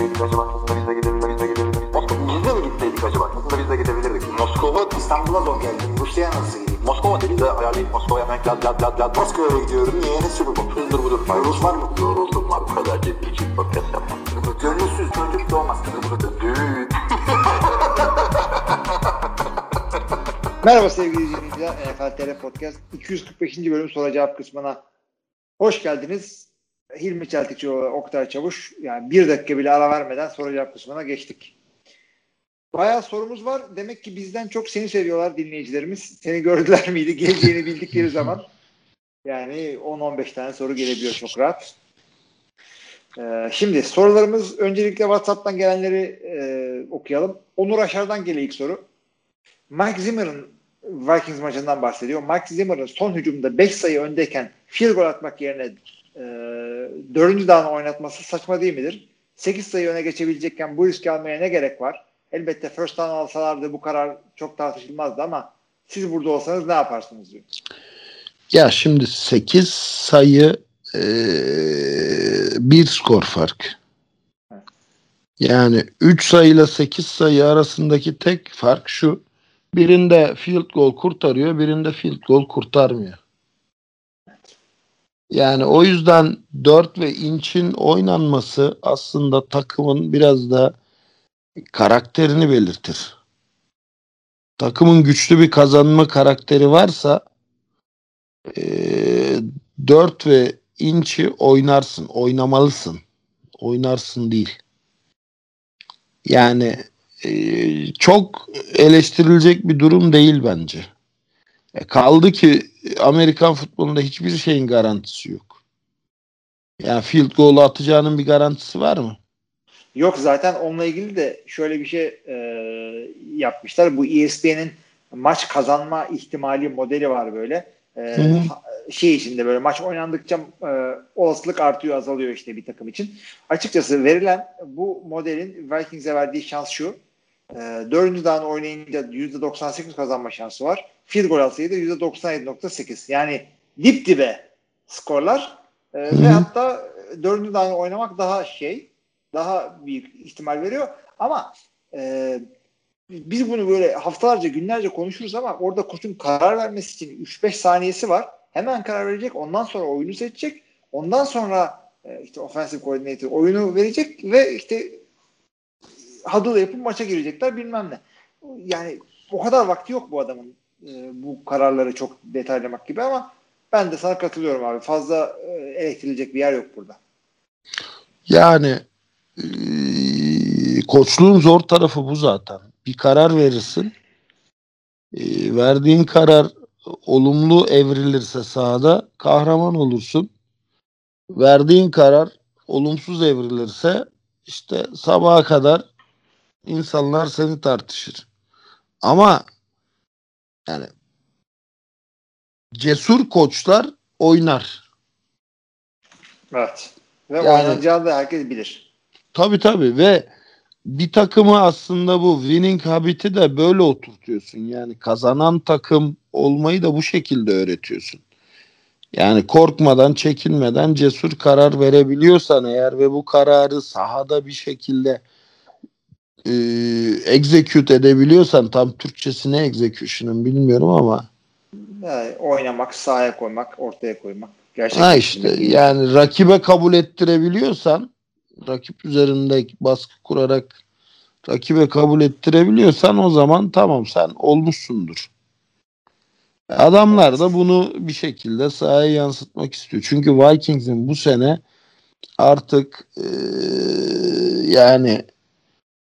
gitseydik acaba? Aslında biz de gidebilirdik. Biz de gidebilirdik. Biz de mi gitseydik acaba? Aslında biz de gidebilirdik. Moskova İstanbul'a zor geldim. Rusya'ya nasıl gideyim? Moskova dedi de ayarlayıp Moskova'ya hemen lad lad lad lad. Moskova'ya gidiyorum. Niye? Ne sürü bu? Hızdır budur. Rus var mı? Yoruldum var. Bu kadar ciddi için podcast yapmam. Gönülsüz çocuk doğmaz. Düğün. Merhaba sevgili izleyiciler. NFL TR Podcast 245. bölüm soru cevap kısmına hoş geldiniz. Hilmi Çeltikçioğlu, Oktay Çavuş. Yani bir dakika bile ara vermeden soru cevap kısmına geçtik. Bayağı sorumuz var. Demek ki bizden çok seni seviyorlar dinleyicilerimiz. Seni gördüler miydi? Geleceğini bildikleri zaman. Yani 10-15 tane soru gelebiliyor çok rahat. Ee, şimdi sorularımız öncelikle WhatsApp'tan gelenleri e, okuyalım. Onur Aşar'dan geliyor ilk soru. Mike Zimmer'ın Vikings maçından bahsediyor. Mike Zimmer'ın son hücumda 5 sayı öndeyken field goal atmak yerine e, 4. down oynatması saçma değil midir? 8 sayı öne geçebilecekken bu riski almaya ne gerek var? Elbette first down alsalardı bu karar çok tartışılmazdı ama siz burada olsanız ne yaparsınız diyor. Ya şimdi 8 sayı e, bir skor fark. Yani 3 sayıyla 8 sayı arasındaki tek fark şu. Birinde field goal kurtarıyor, birinde field goal kurtarmıyor. Yani o yüzden 4 ve inçin oynanması aslında takımın biraz da karakterini belirtir. Takımın güçlü bir kazanma karakteri varsa e, 4 ve inçi oynarsın, oynamalısın. Oynarsın değil. Yani e, çok eleştirilecek bir durum değil bence. E, kaldı ki Amerikan futbolunda hiçbir şeyin garantisi yok. Yani field goal'u atacağının bir garantisi var mı? Yok zaten onunla ilgili de şöyle bir şey e, yapmışlar. Bu ESPN'in maç kazanma ihtimali modeli var böyle. E, şey içinde böyle maç oynandıkça e, olasılık artıyor azalıyor işte bir takım için. Açıkçası verilen bu modelin Vikings'e verdiği şans şu. E, dördüncü down oynayınca %98 kazanma şansı var. Field goal alsaydı %97.8. Yani dip dibe skorlar e, ve hatta dördüncü down oynamak daha şey daha büyük ihtimal veriyor. Ama e, biz bunu böyle haftalarca günlerce konuşuruz ama orada koçun karar vermesi için 3-5 saniyesi var. Hemen karar verecek. Ondan sonra oyunu seçecek. Ondan sonra e, işte offensive coordinator oyunu verecek ve işte huddle yapıp maça girecekler bilmem ne. Yani o kadar vakti yok bu adamın e, bu kararları çok detaylamak gibi ama ben de sana katılıyorum abi. Fazla e, eleştirilecek bir yer yok burada. Yani e, koçluğun zor tarafı bu zaten. Bir karar verirsin. E, verdiğin karar olumlu evrilirse sahada kahraman olursun. Verdiğin karar olumsuz evrilirse işte sabaha kadar insanlar seni tartışır. Ama yani cesur koçlar oynar. Evet. Ve Yani- oynanacağını da herkes bilir. Tabii tabii ve bir takımı aslında bu winning habit'i de böyle oturtuyorsun. Yani kazanan takım olmayı da bu şekilde öğretiyorsun. Yani korkmadan, çekinmeden cesur karar verebiliyorsan eğer ve bu kararı sahada bir şekilde e, execute edebiliyorsan tam Türkçesi ne execution'ın bilmiyorum ama Yani oynamak, sahaya koymak, ortaya koymak. Gerçekten ha işte yani rakibe kabul ettirebiliyorsan rakip üzerinde baskı kurarak rakibe kabul ettirebiliyorsan o zaman tamam sen olmuşsundur. Adamlar da bunu bir şekilde sahaya yansıtmak istiyor. Çünkü Vikings'in bu sene artık eee, yani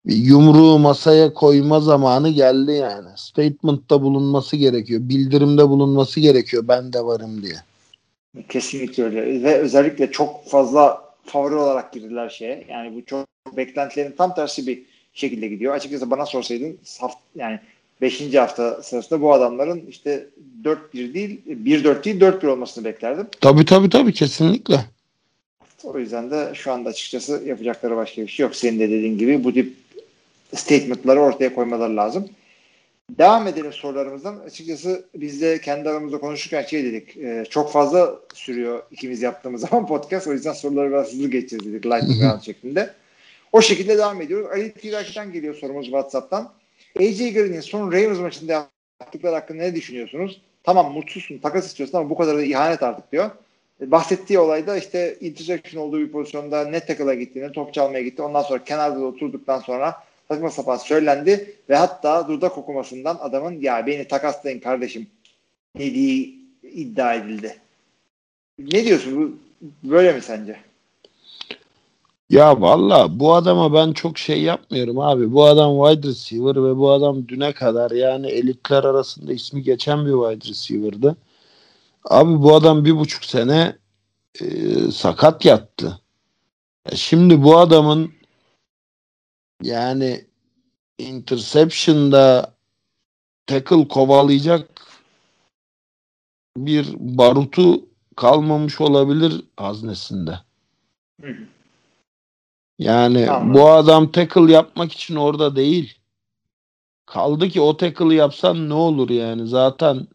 yumruğu masaya koyma zamanı geldi yani. Statement'ta bulunması gerekiyor. Bildirimde bulunması gerekiyor. Ben de varım diye. Kesinlikle öyle. Ve özellikle çok fazla favori olarak girdiler şeye. Yani bu çok beklentilerin tam tersi bir şekilde gidiyor. Açıkçası bana sorsaydın haft, yani 5. hafta sırasında bu adamların işte 4-1 değil 1-4 değil 4-1 olmasını beklerdim. Tabii tabii tabii kesinlikle. O yüzden de şu anda açıkçası yapacakları başka bir şey yok. Senin de dediğin gibi bu tip statementları ortaya koymaları lazım. Devam edelim sorularımızdan. Açıkçası biz de kendi aramızda konuşurken şey dedik. e, çok fazla sürüyor ikimiz yaptığımız zaman podcast. O yüzden soruları biraz hızlı geçeceğiz dedik. Lightning round şeklinde. O şekilde devam ediyoruz. Ali Tirak'tan geliyor sorumuz WhatsApp'tan. AJ Green'in son Ravens maçında yaptıkları hakkında ne düşünüyorsunuz? Tamam mutsuzsun, takas istiyorsun ama bu kadar da ihanet artık diyor. E, bahsettiği olayda işte intersection olduğu bir pozisyonda ne tackle'a gitti ne top çalmaya gitti. Ondan sonra kenarda da oturduktan sonra saçma sapan söylendi ve hatta dudak okumasından adamın ya beni takaslayın kardeşim dediği iddia edildi. Ne diyorsun? Bu böyle mi sence? Ya valla bu adama ben çok şey yapmıyorum abi. Bu adam wide receiver ve bu adam düne kadar yani elitler arasında ismi geçen bir wide receiver'dı. Abi bu adam bir buçuk sene e, sakat yattı. Ya şimdi bu adamın yani interception'da tackle kovalayacak bir barutu kalmamış olabilir haznesinde. Hı hı. Yani Tamam. bu adam tackle yapmak için orada değil. Kaldı ki o tackle'ı yapsan ne olur yani zaten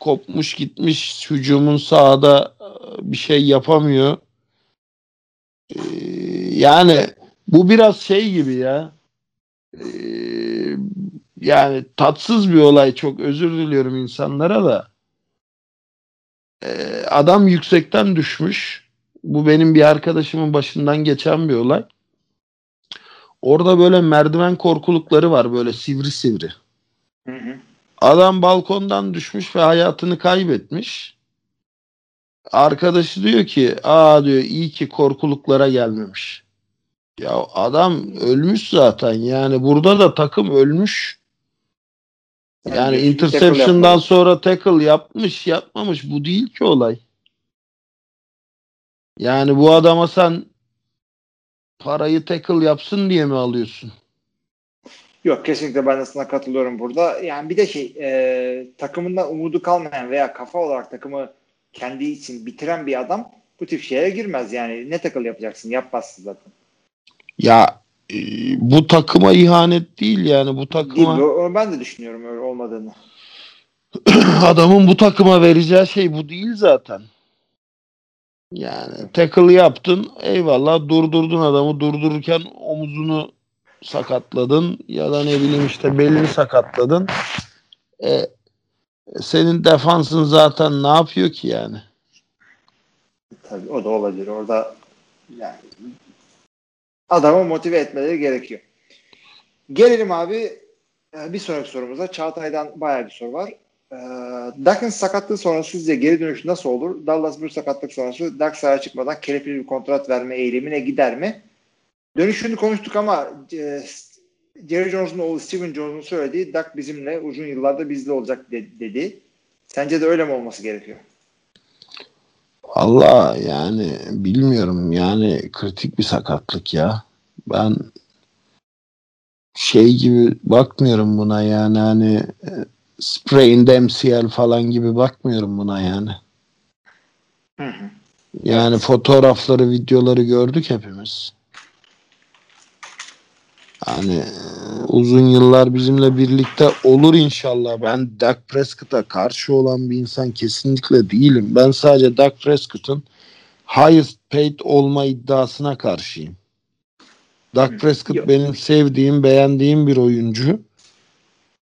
kopmuş gitmiş hücumun sahada e, bir şey yapamıyor. Ee, yani bu biraz şey gibi ya. Ee, yani tatsız bir olay çok özür diliyorum insanlara da. Ee, adam yüksekten düşmüş. Bu benim bir arkadaşımın başından geçen bir olay. Orada böyle merdiven korkulukları var böyle sivri sivri. Hı hı. Adam balkondan düşmüş ve hayatını kaybetmiş. Arkadaşı diyor ki aa diyor iyi ki korkuluklara gelmemiş. Ya adam ölmüş zaten yani burada da takım ölmüş. Yani Yani interception'dan sonra tackle yapmış yapmamış bu değil ki olay. Yani bu adama sen parayı tackle yapsın diye mi alıyorsun? Yok kesinlikle ben de sana katılıyorum burada. Yani bir de şey e, takımından umudu kalmayan veya kafa olarak takımı kendi için bitiren bir adam bu tip şeye girmez. Yani ne tackle yapacaksın? Yapmazsın zaten. Ya e, bu takıma ihanet değil yani bu Değil takıma o- Ben de düşünüyorum öyle olmadığını. adamın bu takıma vereceği şey bu değil zaten. Yani tackle yaptın eyvallah durdurdun adamı durdururken omuzunu sakatladın ya da ne bileyim işte belini sakatladın. E, senin defansın zaten ne yapıyor ki yani? Tabii o da olabilir. Orada yani adamı motive etmeleri gerekiyor. Gelelim abi e, bir sonraki sorumuza. Çağatay'dan bayağı bir soru var. E, Dak'ın sakatlığı sonrası sizce geri dönüş nasıl olur? Dallas bir sakatlık sonrası Dak sahaya çıkmadan kelepli bir kontrat verme eğilimine gider mi? Dönüşünü konuştuk ama e, Jerry Jones'un oğlu Steven Jones'un söylediği Dak bizimle uzun yıllarda bizde olacak de- dedi. Sence de öyle mi olması gerekiyor? Allah yani bilmiyorum yani kritik bir sakatlık ya. Ben şey gibi bakmıyorum buna yani hani e, sprained MCL falan gibi bakmıyorum buna yani. Hı hı. Yani fotoğrafları, videoları gördük hepimiz. Hani e, uzun yıllar bizimle birlikte olur inşallah. Ben Dak Prescott'a karşı olan bir insan kesinlikle değilim. Ben sadece Dak Prescott'ın highest paid olma iddiasına karşıyım. Dak Prescott Yok. benim sevdiğim, beğendiğim bir oyuncu.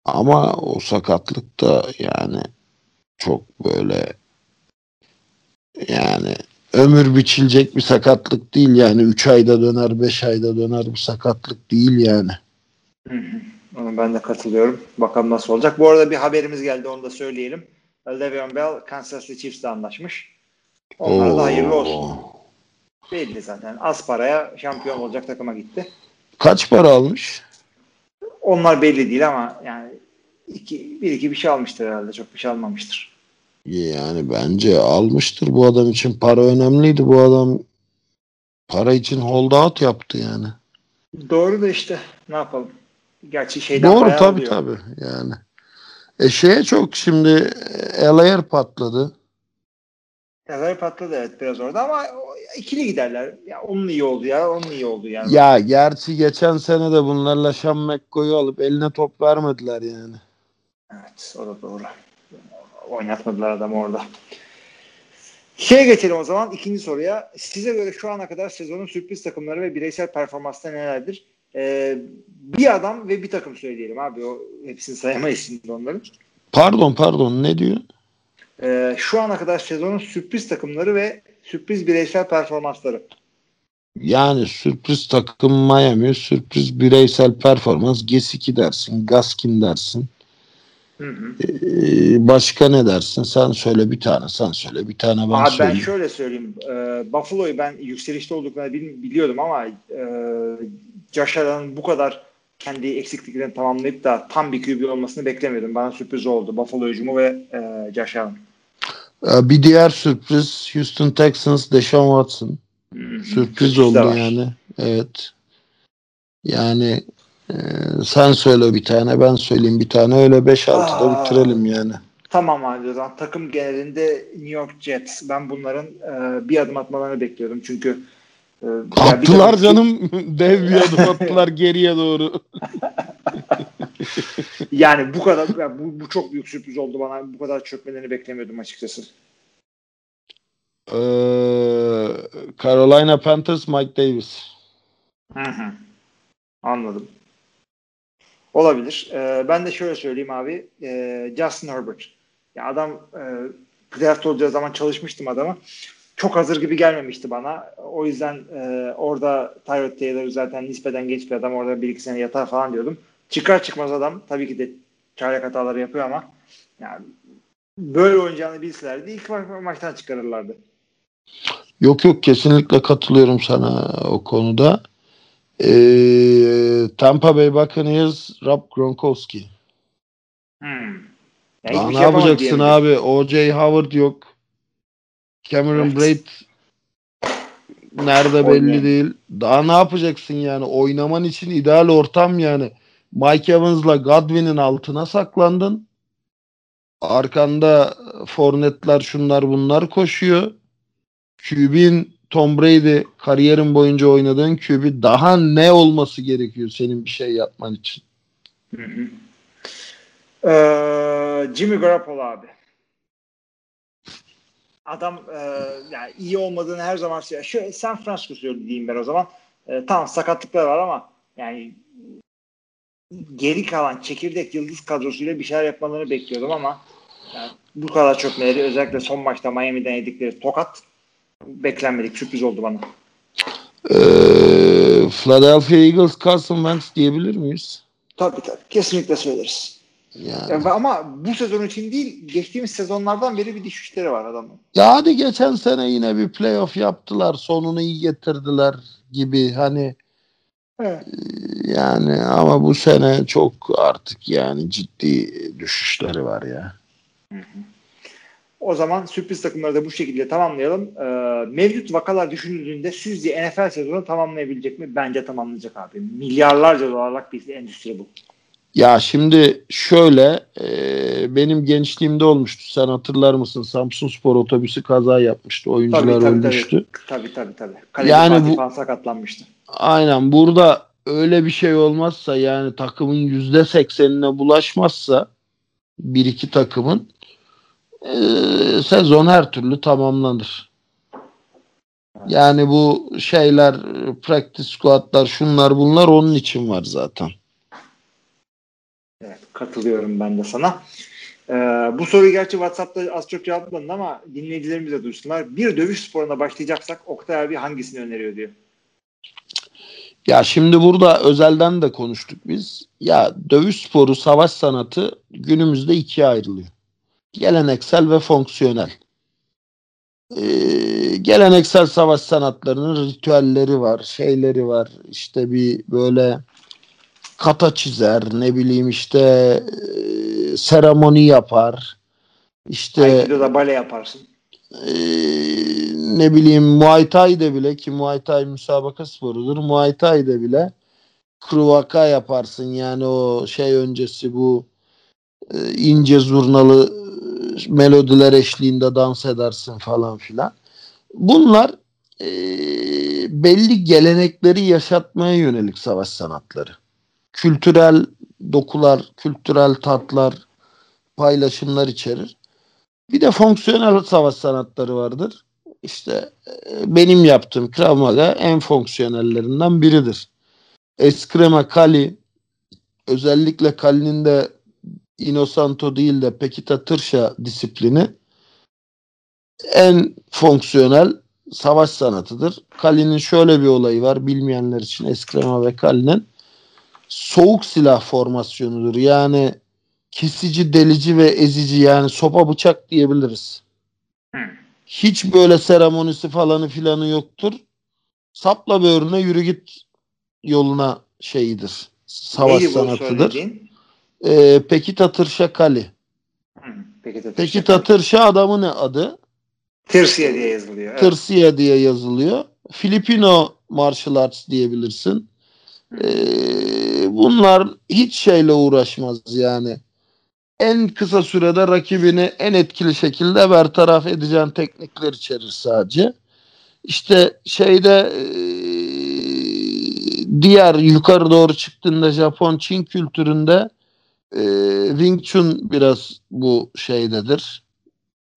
Ama o sakatlık da yani çok böyle yani ömür biçilecek bir sakatlık değil yani 3 ayda döner 5 ayda döner bir sakatlık değil yani. Hı hı. Ona ben de katılıyorum. Bakalım nasıl olacak. Bu arada bir haberimiz geldi onu da söyleyelim. Le'Veon Bell Kansas City Chiefs'le anlaşmış. Onlara da hayırlı olsun. Oo. Belli zaten. Az paraya şampiyon olacak takıma gitti. Kaç para almış? Onlar belli değil ama yani iki, bir iki bir şey almıştır herhalde. Çok bir şey almamıştır. Yani bence almıştır bu adam için para önemliydi bu adam para için hold out yaptı yani. Doğru da işte ne yapalım. Gerçi şeyden Doğru tabii oluyor. tabii yani. E şeye çok şimdi Elayer patladı. Yazar patladı evet biraz orada ama ikili giderler. Ya onun iyi oldu ya. Onun iyi oldu yani. Ya gerçi geçen sene de bunlarla Sean McCoy'u alıp eline top vermediler yani. Evet o da doğru. Oynatmadılar adamı orada. Şeye geçelim o zaman ikinci soruya. Size göre şu ana kadar sezonun sürpriz takımları ve bireysel performansları nelerdir? Ee, bir adam ve bir takım söyleyelim abi. O hepsini sayamayız şimdi onların. Pardon pardon ne diyor? Ee, şu ana kadar sezonun sürpriz takımları ve sürpriz bireysel performansları. Yani sürpriz takım Miami, sürpriz bireysel performans Gesicki dersin, Gaskin dersin. Hı hı. Ee, başka ne dersin? Sen söyle bir tane, sen söyle bir tane ben Abi ben söyleyeyim. şöyle söyleyeyim. Ee, Buffalo'yu ben yükselişte olduklarını bil- biliyordum ama e, Josh Allen'ın bu kadar kendi eksikliklerini tamamlayıp da tam bir QB olmasını beklemiyordum. Bana sürpriz oldu. Buffalo hücumu ve e, Josh Allen. Ee, bir diğer sürpriz Houston Texans, Deshaun Watson. Sürpriz de oldu var. yani. Evet. Yani e, sen söyle bir tane, ben söyleyeyim bir tane. Öyle 5-6'da Aa. bitirelim yani. Tamam abi o zaman takım genelinde New York Jets. Ben bunların e, bir adım atmalarını bekliyordum. Çünkü e, Attılar takım- canım. Dev bir adım attılar geriye doğru. Yani bu kadar ya bu, bu çok büyük sürpriz oldu bana. Bu kadar çökmelerini beklemiyordum açıkçası. Ee, Carolina Panthers, Mike Davis. Hı hı. Anladım. Olabilir. Ee, ben de şöyle söyleyeyim abi. Ee, Justin Herbert. Ya adam e, draft olacağı zaman çalışmıştım adama. Çok hazır gibi gelmemişti bana. O yüzden e, orada Tyrod Taylor zaten nispeten genç bir adam. Orada bir iki sene yatar falan diyordum. Çıkar çıkmaz adam tabii ki de çaylak hataları yapıyor ama yani böyle oynayacağını bilselerdi ilk ma- maçtan çıkarırlardı. Yok yok kesinlikle katılıyorum sana o konuda. Ee, Tampa Bay Buccaneers, Rob Gronkowski. Hmm. Ya Daha ne şey yapacaksın abi? O.J. Howard yok. Cameron Evet. Braid nerede belli Oynuyor. değil. Daha ne yapacaksın yani? Oynaman için ideal ortam yani. Mike Evans'la Godwin'in altına saklandın. Arkanda Fournette'ler şunlar bunlar koşuyor. QB'in Tom Brady kariyerin boyunca oynadığın QB daha ne olması gerekiyor senin bir şey yapman için? Ee, Jimmy Garoppolo abi. Adam e, yani iyi olmadığını her zaman söylüyor. Şu San Francisco söyleyeyim ben o zaman. E, tamam sakatlıklar var ama yani geri kalan çekirdek yıldız kadrosuyla bir şeyler yapmalarını bekliyordum ama yani bu kadar çökmeleri özellikle son maçta Miami'den yedikleri tokat beklenmedik sürpriz oldu bana. Ee, Philadelphia Eagles Carson Wentz diyebilir miyiz? Tabii tabii. Kesinlikle söyleriz. Yani. Ya, ama bu sezon için değil geçtiğimiz sezonlardan beri bir düşüşleri var adamın. Ya hadi geçen sene yine bir playoff yaptılar. Sonunu iyi getirdiler gibi hani Evet. yani ama bu sene çok artık yani ciddi düşüşleri var ya. O zaman sürpriz takımları da bu şekilde tamamlayalım. Ee, mevcut vakalar düşünüldüğünde sizce NFL sezonu tamamlayabilecek mi? Bence tamamlayacak abi. Milyarlarca dolarlık bir endüstri bu. Ya şimdi şöyle e, benim gençliğimde olmuştu. Sen hatırlar mısın? Samsun Spor otobüsü kaza yapmıştı. Oyuncular Tabii, tabii, ölmüştü. Tabii tabii tabii. Kaleci Yani bu- sakatlanmıştı. Aynen burada öyle bir şey olmazsa yani takımın yüzde seksenine bulaşmazsa bir iki takımın e, sezon her türlü tamamlanır. Yani bu şeyler practice squadlar şunlar bunlar onun için var zaten. Evet, katılıyorum ben de sana. Ee, bu soruyu gerçi WhatsApp'ta az çok cevapladın ama dinleyicilerimiz de duysunlar. Bir dövüş sporuna başlayacaksak Oktay abi hangisini öneriyor diyor. Ya şimdi burada özelden de konuştuk biz. Ya dövüş sporu, savaş sanatı günümüzde ikiye ayrılıyor. Geleneksel ve fonksiyonel. Ee, geleneksel savaş sanatlarının ritüelleri var, şeyleri var. İşte bir böyle kata çizer, ne bileyim işte e, seremoni yapar. İşte Aikido'da bale yaparsın. ee, ne bileyim Muay Thai'de bile ki Muay Thai müsabaka sporudur. Muay Thai'de bile kruvaka yaparsın yani o şey öncesi bu e, ince zurnalı e, melodiler eşliğinde dans edersin falan filan. Bunlar e, belli gelenekleri yaşatmaya yönelik savaş sanatları. Kültürel dokular, kültürel tatlar, paylaşımlar içerir. Bir de fonksiyonel savaş sanatları vardır. işte e, benim yaptığım Krav Maga en fonksiyonellerinden biridir. Eskrema Kali özellikle Kali'nin de Inosanto değil de Pekita Tırsha disiplini en fonksiyonel savaş sanatıdır. Kali'nin şöyle bir olayı var bilmeyenler için Eskrema ve Kali'nin soğuk silah formasyonudur. Yani kesici, delici ve ezici yani sopa bıçak diyebiliriz. Hiç böyle seremonisi falanı filanı yoktur. Sapla böğrüne yürü git yoluna şeyidir. Savaş Neydi sanatıdır. söylediğin? Ee, peki Tatırşa Kali. Hı, Peki Tatır. Peki Tatırşa adamı ne adı? Tırsiye diye yazılıyor. Evet. Tırsiye diye yazılıyor. Filipino martial arts diyebilirsin. Ee, bunlar hiç şeyle uğraşmaz yani. En kısa sürede rakibini en etkili şekilde bertaraf edeceğin teknikler içerir sadece. İşte şeyde ee, diğer yukarı doğru çıktığında Japon Çin kültüründe ee, Wing Chun biraz bu şeydedir.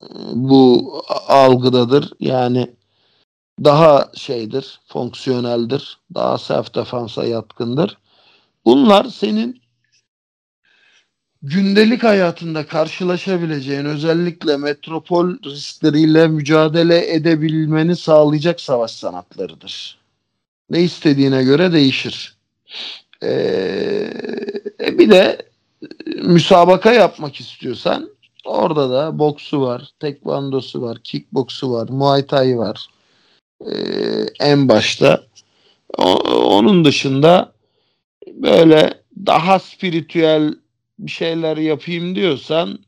Ee, Bu algıdadır. Yani daha şeydir, fonksiyoneldir. Daha self defansa yatkındır. Bunlar senin gündelik hayatında karşılaşabileceğin özellikle metropol riskleriyle mücadele edebilmeni sağlayacak savaş sanatlarıdır. Ne istediğine göre değişir. Ee, bir de müsabaka yapmak istiyorsan orada da boksu var, tekvandosu var, kickboksu var, muay thai var. Ee, en başta. O- onun dışında böyle daha spiritüel bir şeyler yapayım diyorsan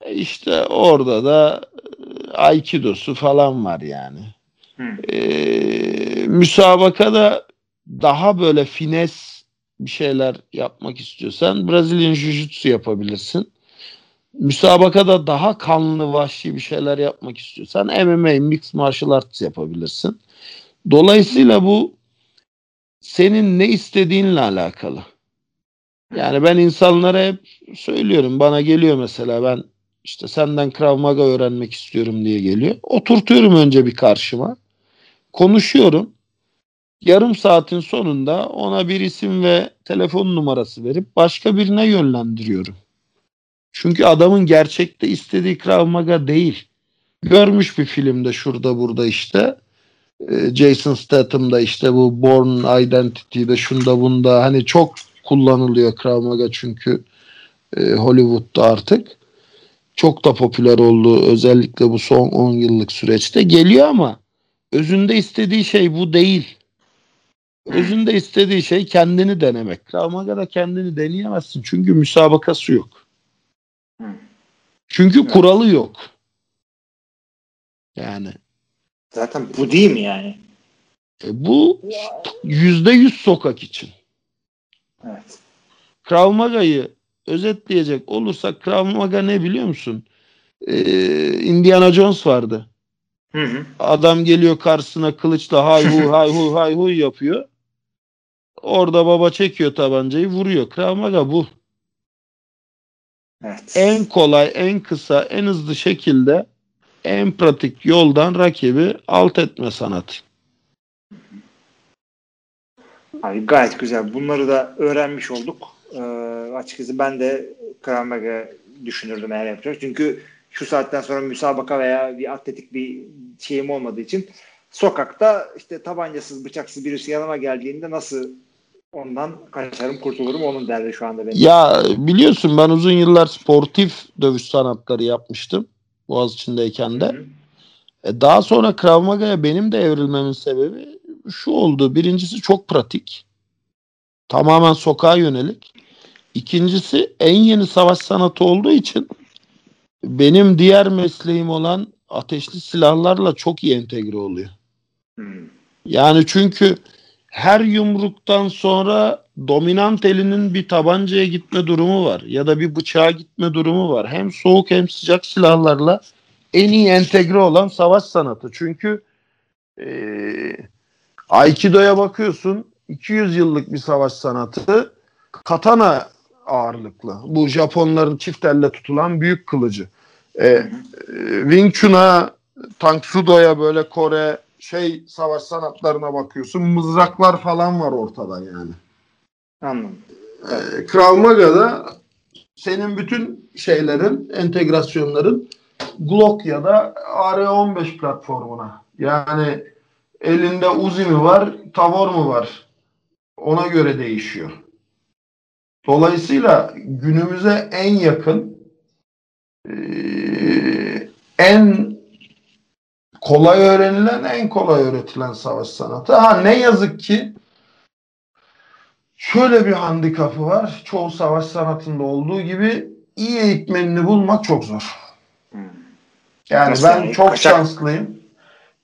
e, işte orada da e, Aikido'su falan var yani. Hı. Ee, müsabakada daha böyle fines bir şeyler yapmak istiyorsan Brazilian Jiu-Jitsu yapabilirsin. Müsabakada daha kanlı vahşi bir şeyler yapmak istiyorsan MMA Mixed Martial Arts yapabilirsin. Dolayısıyla bu senin ne istediğinle alakalı. Yani ben insanlara hep söylüyorum. Bana geliyor mesela ben işte senden Krav Maga öğrenmek istiyorum diye geliyor. Oturtuyorum önce bir karşıma. Konuşuyorum. Yarım saatin sonunda ona bir isim ve telefon numarası verip başka birine yönlendiriyorum. Çünkü adamın gerçekte istediği Krav Maga değil. Görmüş bir filmde şurada burada işte. Ee, Jason Statham'da işte bu Born Identity'de şunda bunda hani çok kullanılıyor Krav Maga çünkü e, Hollywood'da artık. Çok da popüler oldu özellikle bu son 10 yıllık süreçte. Geliyor ama özünde istediği şey bu değil. Özünde istediği şey kendini denemek. Krav Maga'da kendini deneyemezsin çünkü müsabakası yok. Çünkü Evet. kuralı yok. Yani Zaten bu değil mi yani? e, bu yüzde yüz sokak için. Evet. Krav Maga'yı özetleyecek olursak Krav Maga ne biliyor musun? Ee, Indiana Jones vardı. Hı hı. Adam geliyor karşısına kılıçla hay hu hay hu hay hu yapıyor. Orada baba çekiyor tabancayı vuruyor. Krav Maga bu. Evet. En kolay, en kısa, en hızlı şekilde en pratik yoldan rakibi alt etme sanatı. Abi gayet güzel. Bunları da öğrenmiş olduk. Ee, açıkçası ben de Krav Maga düşünürdüm eğer yapacak. Çünkü şu saatten sonra müsabaka veya bir atletik bir şeyim olmadığı için sokakta işte tabancasız bıçaksız birisi yanıma geldiğinde nasıl ondan kaçarım kurtulurum onun derdi şu anda benim. Ya biliyorsun ben uzun yıllar sportif dövüş sanatları yapmıştım. Boğaziçi'ndeyken de. Hı hı. E, Daha sonra Krav Maga'ya benim de evrilmemin sebebi şu oldu. Birincisi çok pratik. Tamamen sokağa yönelik. İkincisi en yeni savaş sanatı olduğu için benim diğer mesleğim olan ateşli silahlarla çok iyi entegre oluyor. Hı. Yani çünkü her yumruktan sonra dominant elinin bir tabancaya gitme durumu var ya da bir bıçağa gitme durumu var. Hem soğuk hem sıcak silahlarla en iyi entegre olan savaş sanatı. Çünkü eee Aikido'ya bakıyorsun 200 yıllık bir savaş sanatı katana ağırlıklı. Bu Japonların çift elle tutulan büyük kılıcı. E, e, Wing Chun'a Tank Sudo'ya böyle Kore şey savaş sanatlarına bakıyorsun. Mızraklar falan var ortada yani. Anladım. Ee, Krav Maga'da senin bütün şeylerin, entegrasyonların Glock ya da AR-15 platformuna. Yani elinde Uzi mi var, Tavor mu var? Ona göre değişiyor. Dolayısıyla günümüze en yakın eee, en kolay öğrenilen, en kolay öğretilen savaş sanatı. Ha ne yazık ki şöyle bir handikapı var. Çoğu savaş sanatında olduğu gibi iyi eğitmenini bulmak çok zor. Hmm. Yani Nasıl ben yani? çok Kaçak- şanslıyım.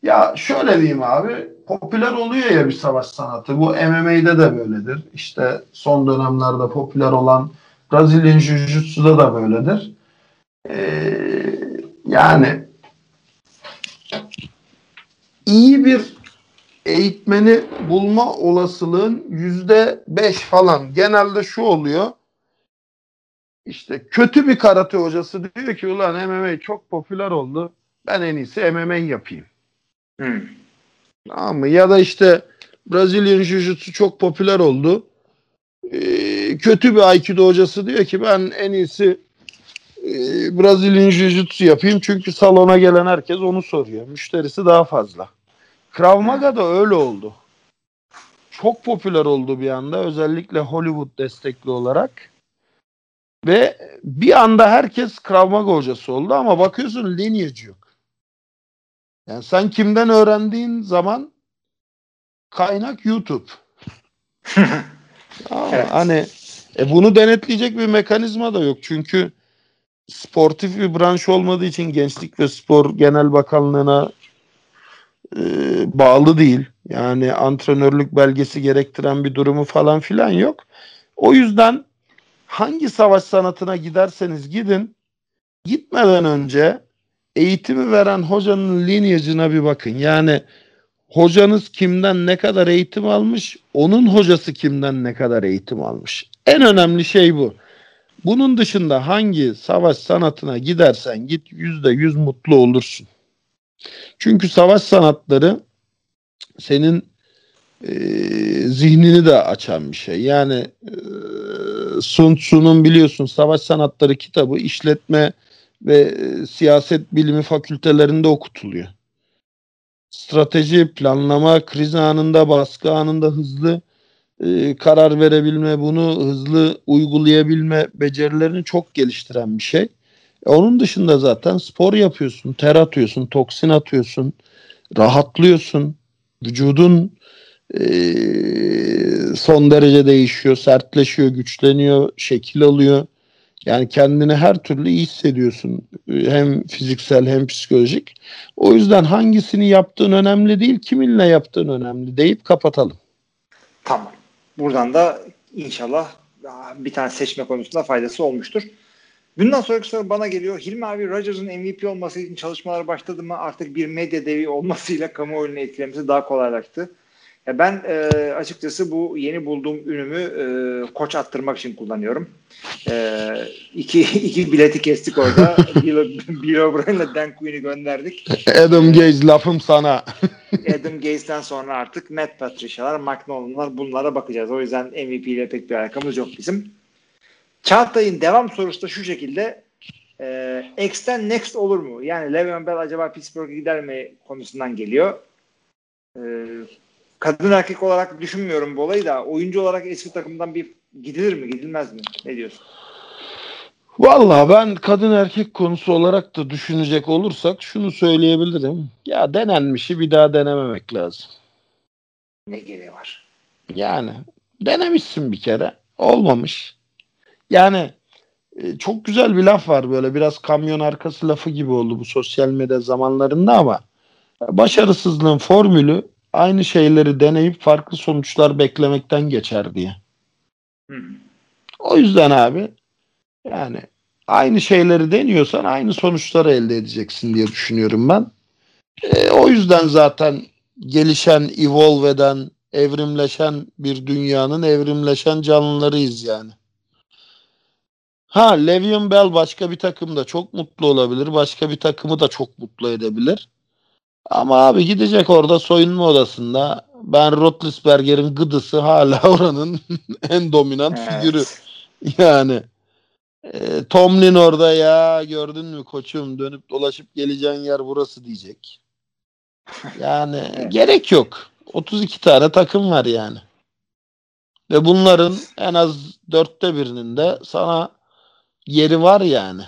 Ya şöyle diyeyim abi, popüler oluyor ya bir savaş sanatı. Bu MMA'de de böyledir. İşte son dönemlerde popüler olan Brazilian Jiu-Jitsu'da da böyledir. Ee, yani iyi bir eğitmeni bulma olasılığın yüzde beş falan. Genelde şu oluyor. İşte kötü bir karate hocası diyor ki ulan MMA çok popüler oldu. Ben en iyisi MMA yapayım. Hmm. Tamam mı? Ya da işte Brazilian Jiu-Jitsu çok popüler oldu. Ee, kötü bir Aikido hocası diyor ki ben en iyisi e, Brazilian Jiu-Jitsu yapayım. Çünkü salona gelen herkes onu soruyor. Müşterisi daha fazla. Krav Maga da öyle oldu. Çok popüler oldu bir anda. Özellikle Hollywood destekli olarak. Ve bir anda herkes Krav Maga hocası oldu ama bakıyorsun lineage yok. Yani sen kimden öğrendiğin zaman kaynak YouTube. Ama Evet. Hani e, bunu denetleyecek bir mekanizma da yok. Çünkü sportif bir branş olmadığı için Gençlik ve Spor Genel Bakanlığı'na e, bağlı değil. Yani antrenörlük belgesi gerektiren bir durumu falan filan yok. O yüzden hangi savaş sanatına giderseniz gidin gitmeden önce eğitimi veren hocanın lineage'ına bir bakın. Yani hocanız kimden ne kadar eğitim almış, onun hocası kimden ne kadar eğitim almış. En önemli şey bu. Bunun dışında hangi savaş sanatına gidersen git yüzde yüz mutlu olursun. Çünkü savaş sanatları senin e, zihnini de açan bir şey. Yani e, Sun Tzu'nun biliyorsun Savaş Sanatları kitabı işletme ve e, siyaset bilimi fakültelerinde okutuluyor. Strateji, planlama, kriz anında, baskı anında hızlı e, karar verebilme, bunu hızlı uygulayabilme becerilerini çok geliştiren bir şey. E, onun dışında zaten spor yapıyorsun, ter atıyorsun, toksin atıyorsun, rahatlıyorsun. Vücudun e, son derece değişiyor, sertleşiyor, güçleniyor, şekil alıyor. Yani kendini her türlü iyi hissediyorsun. Hem fiziksel hem psikolojik. O yüzden hangisini yaptığın önemli değil, kiminle yaptığın önemli deyip kapatalım. Tamam. Buradan da inşallah bir tane seçme konusunda faydası olmuştur. Bundan sonraki soru bana geliyor. Hilmi abi Rodgers'ın MVP olması için çalışmalar başladı mı? Artık bir medya devi olmasıyla kamuoyunu etkilemesi daha kolaylaştı. Ya ben e, açıkçası bu yeni bulduğum ürünümü e, koç attırmak için kullanıyorum. E, iki, iki bileti kestik orada. Bill, Bill O'Brien'le Dan Quinn'i gönderdik. Adam Gaze lafım sana. Adam Gaze'den sonra artık Matt Patricia'lar, McNolan'lar bunlara bakacağız. O yüzden MVP ile pek bir alakamız yok bizim. Çağatay'ın devam sorusu da şu şekilde e, X'ten next olur mu? Yani Le'Veon Bell acaba Pittsburgh'a gider mi konusundan geliyor. E, kadın erkek olarak düşünmüyorum bu olayı da oyuncu olarak eski takımdan bir gidilir mi gidilmez mi? Ne diyorsun? Vallahi ben kadın erkek konusu olarak da düşünecek olursak şunu söyleyebilirim. Ya denenmişi bir daha denememek lazım. Ne gereği var? Yani denemişsin bir kere. Olmamış. Yani e, çok güzel bir laf var böyle biraz kamyon arkası lafı gibi oldu bu sosyal medya zamanlarında ama başarısızlığın formülü aynı şeyleri deneyip farklı sonuçlar beklemekten geçer diye. Hı. O yüzden abi yani aynı şeyleri deniyorsan aynı sonuçları elde edeceksin diye düşünüyorum ben. E, o yüzden zaten gelişen, evolve eden, evrimleşen bir dünyanın evrimleşen canlılarıyız yani. Ha Le'Veon Bell başka bir takımda çok mutlu olabilir. Başka bir takımı da çok mutlu edebilir. Ama abi gidecek orada soyunma odasında. Ben Roethlisberger'in gıdısı hala oranın en dominant Evet. figürü. Yani e, Tomlin orada ya gördün mü koçum dönüp dolaşıp geleceğin yer burası diyecek. Yani Evet. gerek yok. 32 tane takım var yani. Ve bunların en az dörtte birinin de sana yeri var yani.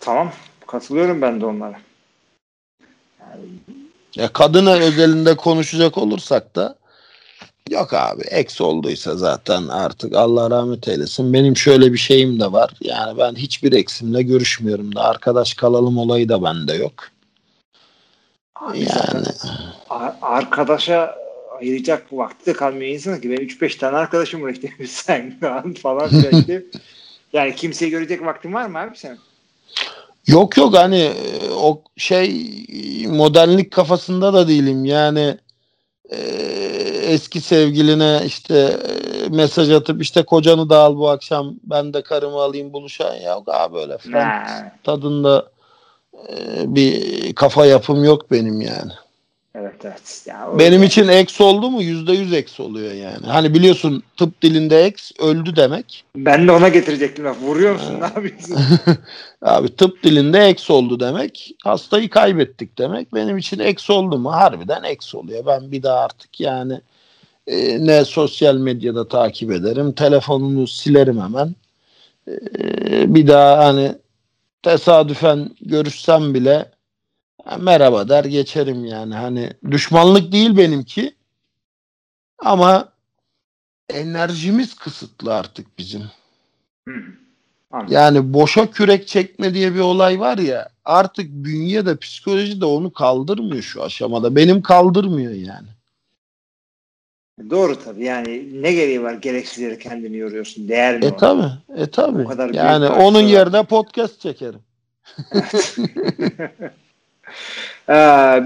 Tamam. Katılıyorum ben de onlara. Ya kadına özelinde konuşacak olursak da yok abi ex olduysa zaten artık Allah rahmet eylesin. Benim şöyle bir şeyim de var. Yani ben hiçbir eksimle görüşmüyorum da arkadaş kalalım olayı da bende yok. Abi Yani ar- arkadaşa ayıracak vakti de kalmıyor insanın ki. Benim 3-5 tane arkadaşım var işte. Sen falan filan işte. Yani kimseyi görecek vaktin var mı abi sen? Yok yok hani o şey modernlik kafasında da değilim. Yani e, eski sevgiline işte e, mesaj atıp işte kocanı da al bu akşam ben de karımı alayım buluşan yok abi böyle Ha, tadında e, bir kafa yapım yok benim yani. Evet evet. Ya, o- Benim için ex oldu mu yüzde yüz ex oluyor yani. Hani biliyorsun tıp dilinde ex öldü demek. Ben de ona getirecektim. Bak, vuruyor musun? Ne yapıyorsun? Abi tıp dilinde ex oldu demek. Hastayı kaybettik demek. Benim için ex oldu mu? Harbiden ex oluyor. Ben bir daha artık yani e, ne sosyal medyada takip ederim. Telefonumu silerim hemen. E, bir daha hani tesadüfen görüşsem bile ha, merhaba der geçerim yani. Hani düşmanlık değil benimki. Ama enerjimiz kısıtlı artık bizim. Anladım. Yani boşa kürek çekme diye bir olay var ya artık bünye de psikoloji de onu kaldırmıyor şu aşamada. Benim kaldırmıyor yani. Doğru tabii. Yani ne gereği var gereksiz yere kendini yoruyorsun. Değer mi? E tabi. E tabi. Yani onun yerine podcast çekerim. Ee,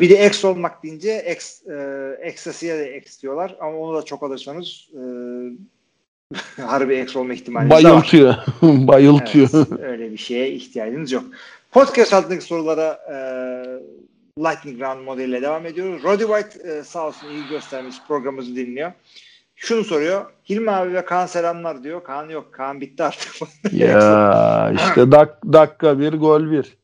bir de ex olmak deyince ex, e, ekstasiye de ex diyorlar ama onu da çok alırsanız e, harbi ex olma ihtimaliniz de var. Bayıltıyor. Bayıltıyor. Evet, öyle bir şeye ihtiyacınız yok. Podcast altındaki sorulara e, Lightning Round modeliyle devam ediyoruz. Roddy White e, sağ olsun iyi göstermiş programımızı dinliyor. Şunu soruyor. Hilmi abi ve Kaan selamlar diyor. Kaan yok. Kaan bitti artık. ya işte dak, dakika bir gol bir.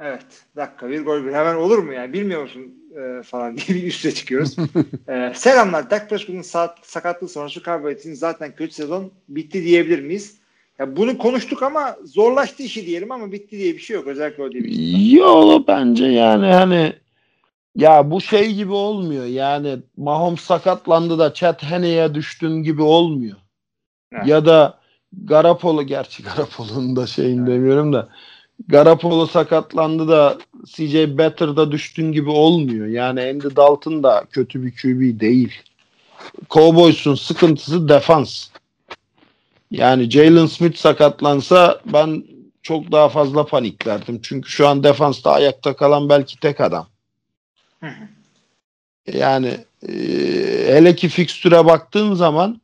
Evet. Dakika bir gol bir. Hemen olur mu yani? Bilmiyor musun e, falan diye bir üste çıkıyoruz. e, selamlar. Dak Prescott'un sa- sakatlığı sonrası Cowboys'in zaten kötü sezon bitti diyebilir miyiz? Ya bunu konuştuk ama zorlaştı işi diyelim ama bitti diye bir şey yok. Özellikle o division'da. Yo bence yani hani ya bu şey gibi olmuyor. Yani Mahomes sakatlandı da Chad Henne'ye düştün gibi olmuyor. Evet. Ya da Garapolo gerçi Garapolo'nun da şeyini demiyorum da Garapolo sakatlandı da CJ Better'da düştün gibi olmuyor. Yani Andy Dalton da kötü bir QB değil. Cowboys'un sıkıntısı defans. Yani Jalen Smith sakatlansa ben çok daha fazla paniklerdim. Çünkü şu an defansta ayakta kalan belki tek adam. Hı hı. Yani e, hele ki fikstüre baktığın zaman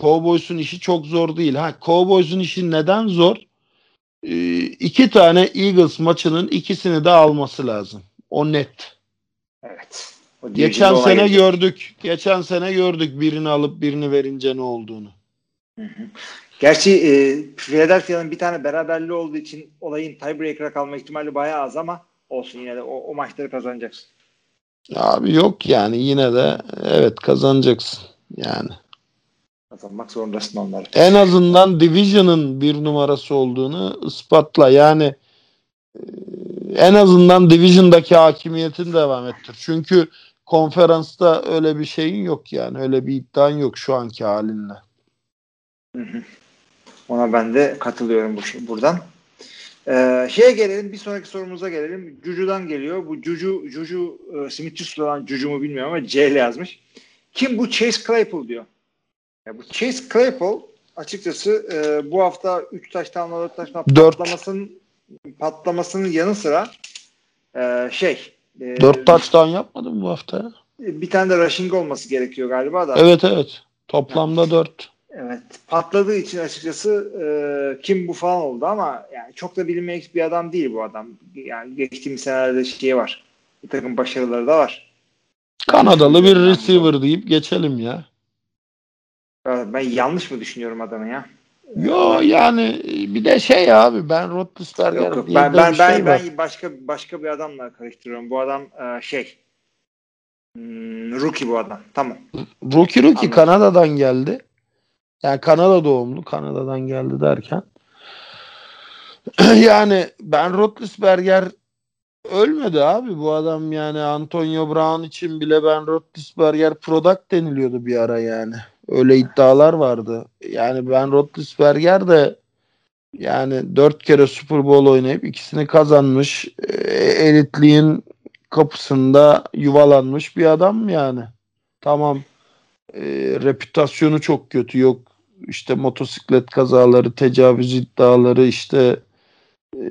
Cowboys'un işi çok zor değil. Ha Cowboys'un işi neden zor? E, iki tane Eagles maçının ikisini de alması lazım. O net. Evet. O Geçen sene gelecek. gördük. Geçen sene gördük birini alıp birini verince ne olduğunu. Gerçi e, Philadelphia'nın bir tane beraberliği olduğu için olayın tiebreaker'a kalma ihtimali bayağı az ama olsun yine de o, o maçları kazanacaksın. Abi yok yani yine de evet kazanacaksın. Yani Kazanmak zorundasın onları. en azından Division'ın bir numarası olduğunu ispatla. Yani e, en azından Division'daki hakimiyetini devam ettir. Çünkü konferansta öyle bir şeyin yok yani. Öyle bir iddian yok şu anki halinle. Hı hı. Ona ben de katılıyorum bu, buradan. Ee, şeye gelelim. Bir sonraki sorumuza gelelim. Cucu'dan geliyor. Bu Cucu, Cucu e, Smith olan Cucu mu bilmiyorum ama C ile yazmış. Kim bu Chase Claypool diyor. Ya bu Chase Claypool açıkçası e, bu hafta 3 taştan 4 taştan patlamasının patlamasının yanı sıra e, şey e, touchdown yapmadın mı bu hafta? ya? bir tane de rushing olması gerekiyor galiba da. Evet evet. Toplamda dört. Evet. Patladığı için açıkçası e, kim bu falan oldu ama yani çok da bilinmeyen bir adam değil bu adam. Yani geçtiğimiz senelerde şey var. Bir takım başarıları da var. Kanadalı bir receiver deyip geçelim ya. Ben yanlış mı düşünüyorum adamı ya? Yo yani bir de şey abi ben Roethlisberger Yok, yok. Ben ben şey ben, var. ben başka başka bir adamla karıştırıyorum. Bu adam e, şey hmm, rookie bu adam. Tamam. Rookie Rookie Anladım. Kanada'dan geldi. Yani Kanada doğumlu Kanada'dan geldi derken. yani Ben Roethlisberger ölmedi abi bu adam yani Antonio Brown için bile Ben Roethlisberger product deniliyordu bir ara yani. Öyle iddialar vardı. Yani Ben Roethlisberger de yani dört kere Super Bowl oynayıp ikisini kazanmış e, elitliğin kapısında yuvalanmış bir adam yani. Tamam e, reputasyonu çok kötü yok işte motosiklet kazaları tecavüz iddiaları işte e,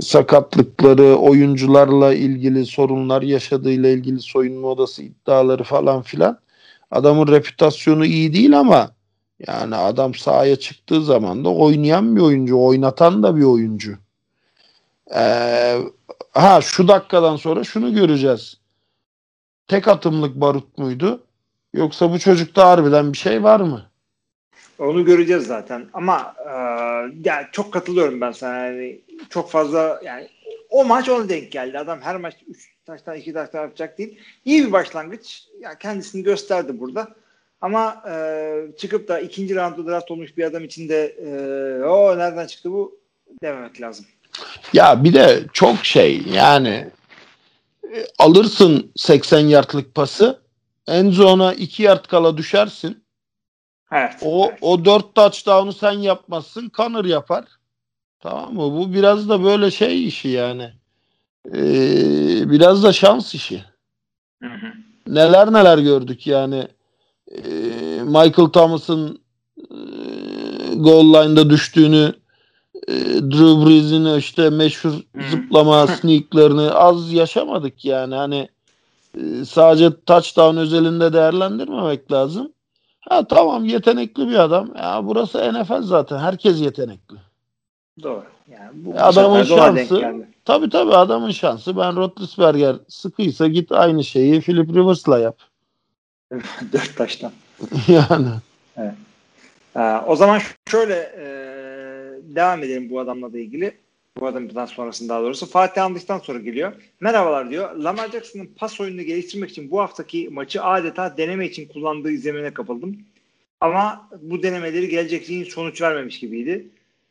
sakatlıkları oyuncularla ilgili sorunlar yaşadığıyla ilgili soyunma odası iddiaları falan filan adamın reputasyonu iyi değil ama yani adam sahaya çıktığı zaman da oynayan bir oyuncu oynatan da bir oyuncu ee, ha şu dakikadan sonra şunu göreceğiz tek atımlık barut muydu Yoksa bu çocukta harbiden bir şey var mı? Onu göreceğiz zaten. Ama e, yani çok katılıyorum ben sana. Yani çok fazla yani o maç ona denk geldi. Adam her maç 3 taştan 2 taştan yapacak değil. İyi bir başlangıç. Yani kendisini gösterdi burada. Ama e, çıkıp da ikinci roundda draft olmuş bir adam için de e, o nereden çıktı bu dememek lazım. Ya bir de çok şey yani e, alırsın 80 yardlık pası en zona 2 yard kala düşersin. Evet. O evet. o 4 touchdown'u sen yapmazsın. Connor yapar. Tamam mı? Bu biraz da böyle şey işi yani. Ee, biraz da şans işi. Hı hı. Neler neler gördük yani. Ee, Michael Thomas'ın e, goal line'da düştüğünü e, Drew Brees'in işte meşhur zıplama sneaklerini az yaşamadık yani hani e, sadece touchdown özelinde değerlendirmemek lazım. Ha tamam yetenekli bir adam. Ya burası NFL zaten. Herkes yetenekli. Doğru. Yani bu, adamın şansı. Tabii tabii adamın şansı. Ben Roethlisberger sıkıysa git aynı şeyi Philip Rivers'la yap. Dört taştan. yani. Ee, o zaman şöyle e, devam edelim bu adamla da ilgili. Bu adamdan sonrasında daha doğrusu. Fatih aldıktan sonra geliyor. Merhabalar diyor. Lamar Jackson'ın pas oyununu geliştirmek için bu haftaki maçı adeta deneme için kullandığı izlemine kapıldım. Ama bu denemeleri gelecekliğin sonuç vermemiş gibiydi.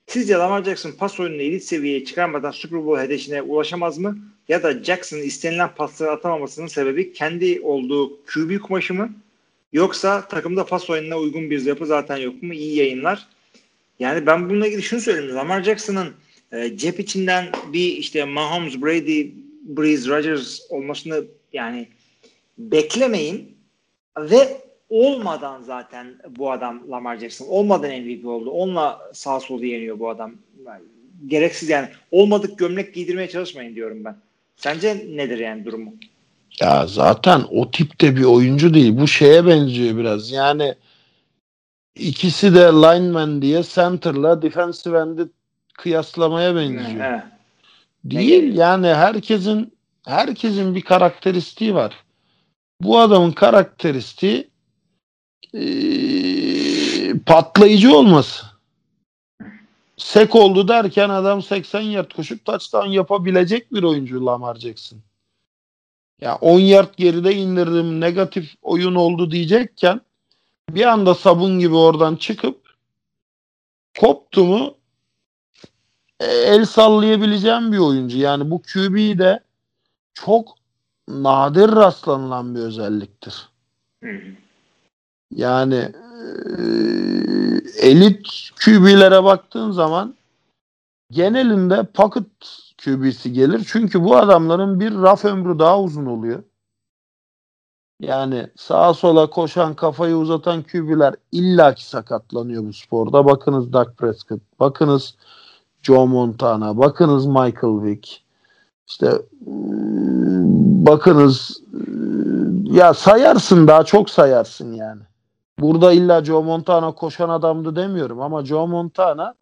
Sizce Lamar Jackson pas oyununu elit seviyeye çıkarmadan Super Bowl hedefine ulaşamaz mı? Ya da Jackson'ın istenilen pasları atamamasının sebebi kendi olduğu QB kumaşı mı? Yoksa takımda pas oyununa uygun bir yapı zaten yok mu? İyi yayınlar. Yani ben bununla ilgili şunu söyleyeyim. Lamar Jackson'ın e, cep içinden bir işte Mahomes, Brady, Breeze, Rodgers olmasını yani beklemeyin ve olmadan zaten bu adam Lamar Jackson olmadan MVP oldu. Onunla sağ solu yeniyor bu adam. Yani gereksiz yani olmadık gömlek giydirmeye çalışmayın diyorum ben. Sence nedir yani durumu? Ya zaten o tipte bir oyuncu değil. Bu şeye benziyor biraz. Yani ikisi de lineman diye center'la defensive end'i kıyaslamaya benziyor. Evet. Değil yani herkesin herkesin bir karakteristiği var. Bu adamın karakteristiği eee, patlayıcı olması. Sek oldu derken adam 80 yard koşup touchdown yapabilecek bir oyuncu Lamar Jackson. Ya 10 yard geride indirdim negatif oyun oldu diyecekken bir anda sabun gibi oradan çıkıp koptu mu e, el sallayabileceğim bir oyuncu. Yani bu QB de çok nadir rastlanılan bir özelliktir. Yani e, elit QB'lere baktığın zaman genelinde pocket QB'si gelir. Çünkü bu adamların bir raf ömrü daha uzun oluyor. Yani sağa sola koşan kafayı uzatan QB'ler illaki sakatlanıyor bu sporda. Bakınız Dak Prescott, bakınız Joe Montana, bakınız Michael Vick. İşte bakınız ya sayarsın daha çok sayarsın yani. Burada illa Joe Montana koşan adamdı demiyorum ama Joe Montana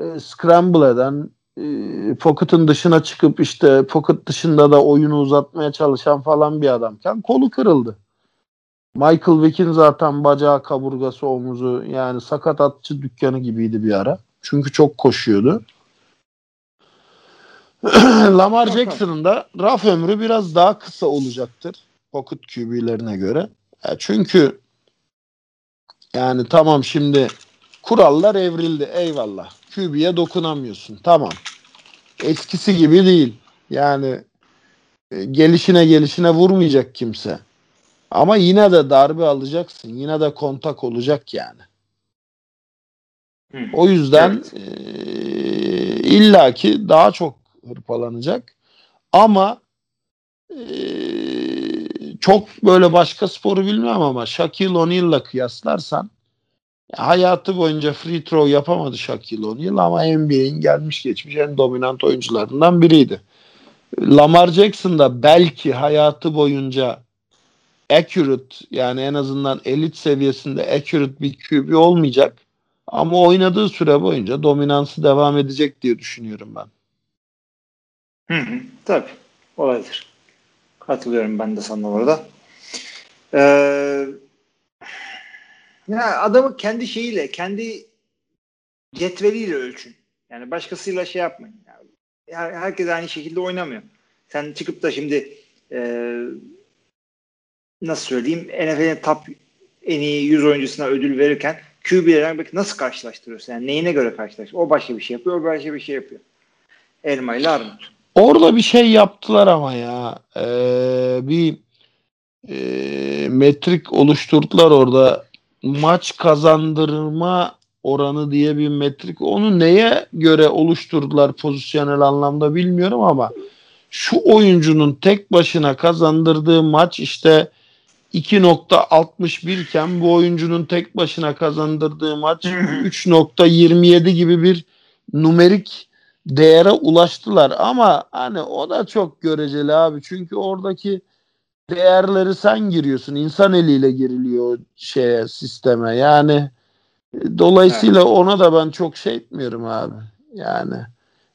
e, scramble eden e, pocket'ın dışına çıkıp işte pocket dışında da oyunu uzatmaya çalışan falan bir adamken kolu kırıldı. Michael Vick'in zaten bacağı, kaburgası, omuzu yani sakat atçı dükkanı gibiydi bir ara. Çünkü çok koşuyordu. Lamar Jackson'ın da raf ömrü biraz daha kısa olacaktır. Pocket QB'lerine göre. Ya çünkü yani tamam şimdi kurallar evrildi eyvallah. QB'ye dokunamıyorsun. Tamam. Eskisi gibi değil. Yani e, gelişine gelişine vurmayacak kimse. Ama yine de darbe alacaksın. Yine de kontak olacak yani. Hı. O yüzden evet. e, illaki daha çok hırpalanacak. Ama e, çok böyle başka sporu bilmem ama Shaquille O'Neal'la kıyaslarsan hayatı boyunca free throw yapamadı Shaquille O'Neal ama NBA'in gelmiş geçmiş en dominant oyuncularından biriydi. Lamar Jackson da belki hayatı boyunca accurate yani en azından elit seviyesinde accurate bir QB olmayacak. Ama oynadığı süre boyunca dominansı devam edecek diye düşünüyorum ben. Hı hı, tabii. Olabilir. Katılıyorum ben de sana orada. Ee, ya adamı kendi şeyiyle, kendi cetveliyle ölçün. Yani başkasıyla şey yapmayın. Yani herkes aynı şekilde oynamıyor. Sen çıkıp da şimdi e, nasıl söyleyeyim NFL'in top en iyi 100 oyuncusuna ödül verirken QB'lerden nasıl karşılaştırıyorsun? Yani neyine göre karşılaştırıyorsun? O başka bir şey yapıyor, o başka bir şey yapıyor. Elma ile armut. Orada bir şey yaptılar ama ya. Ee, bir e, metrik oluşturdular orada. Maç kazandırma oranı diye bir metrik. Onu neye göre oluşturdular pozisyonel anlamda bilmiyorum ama şu oyuncunun tek başına kazandırdığı maç işte 2.61 iken bu oyuncunun tek başına kazandırdığı maç 3.27 gibi bir numerik değere ulaştılar. Ama hani o da çok göreceli abi. Çünkü oradaki değerleri sen giriyorsun. İnsan eliyle giriliyor şeye sisteme. Yani dolayısıyla evet. ona da ben çok şey etmiyorum abi. Yani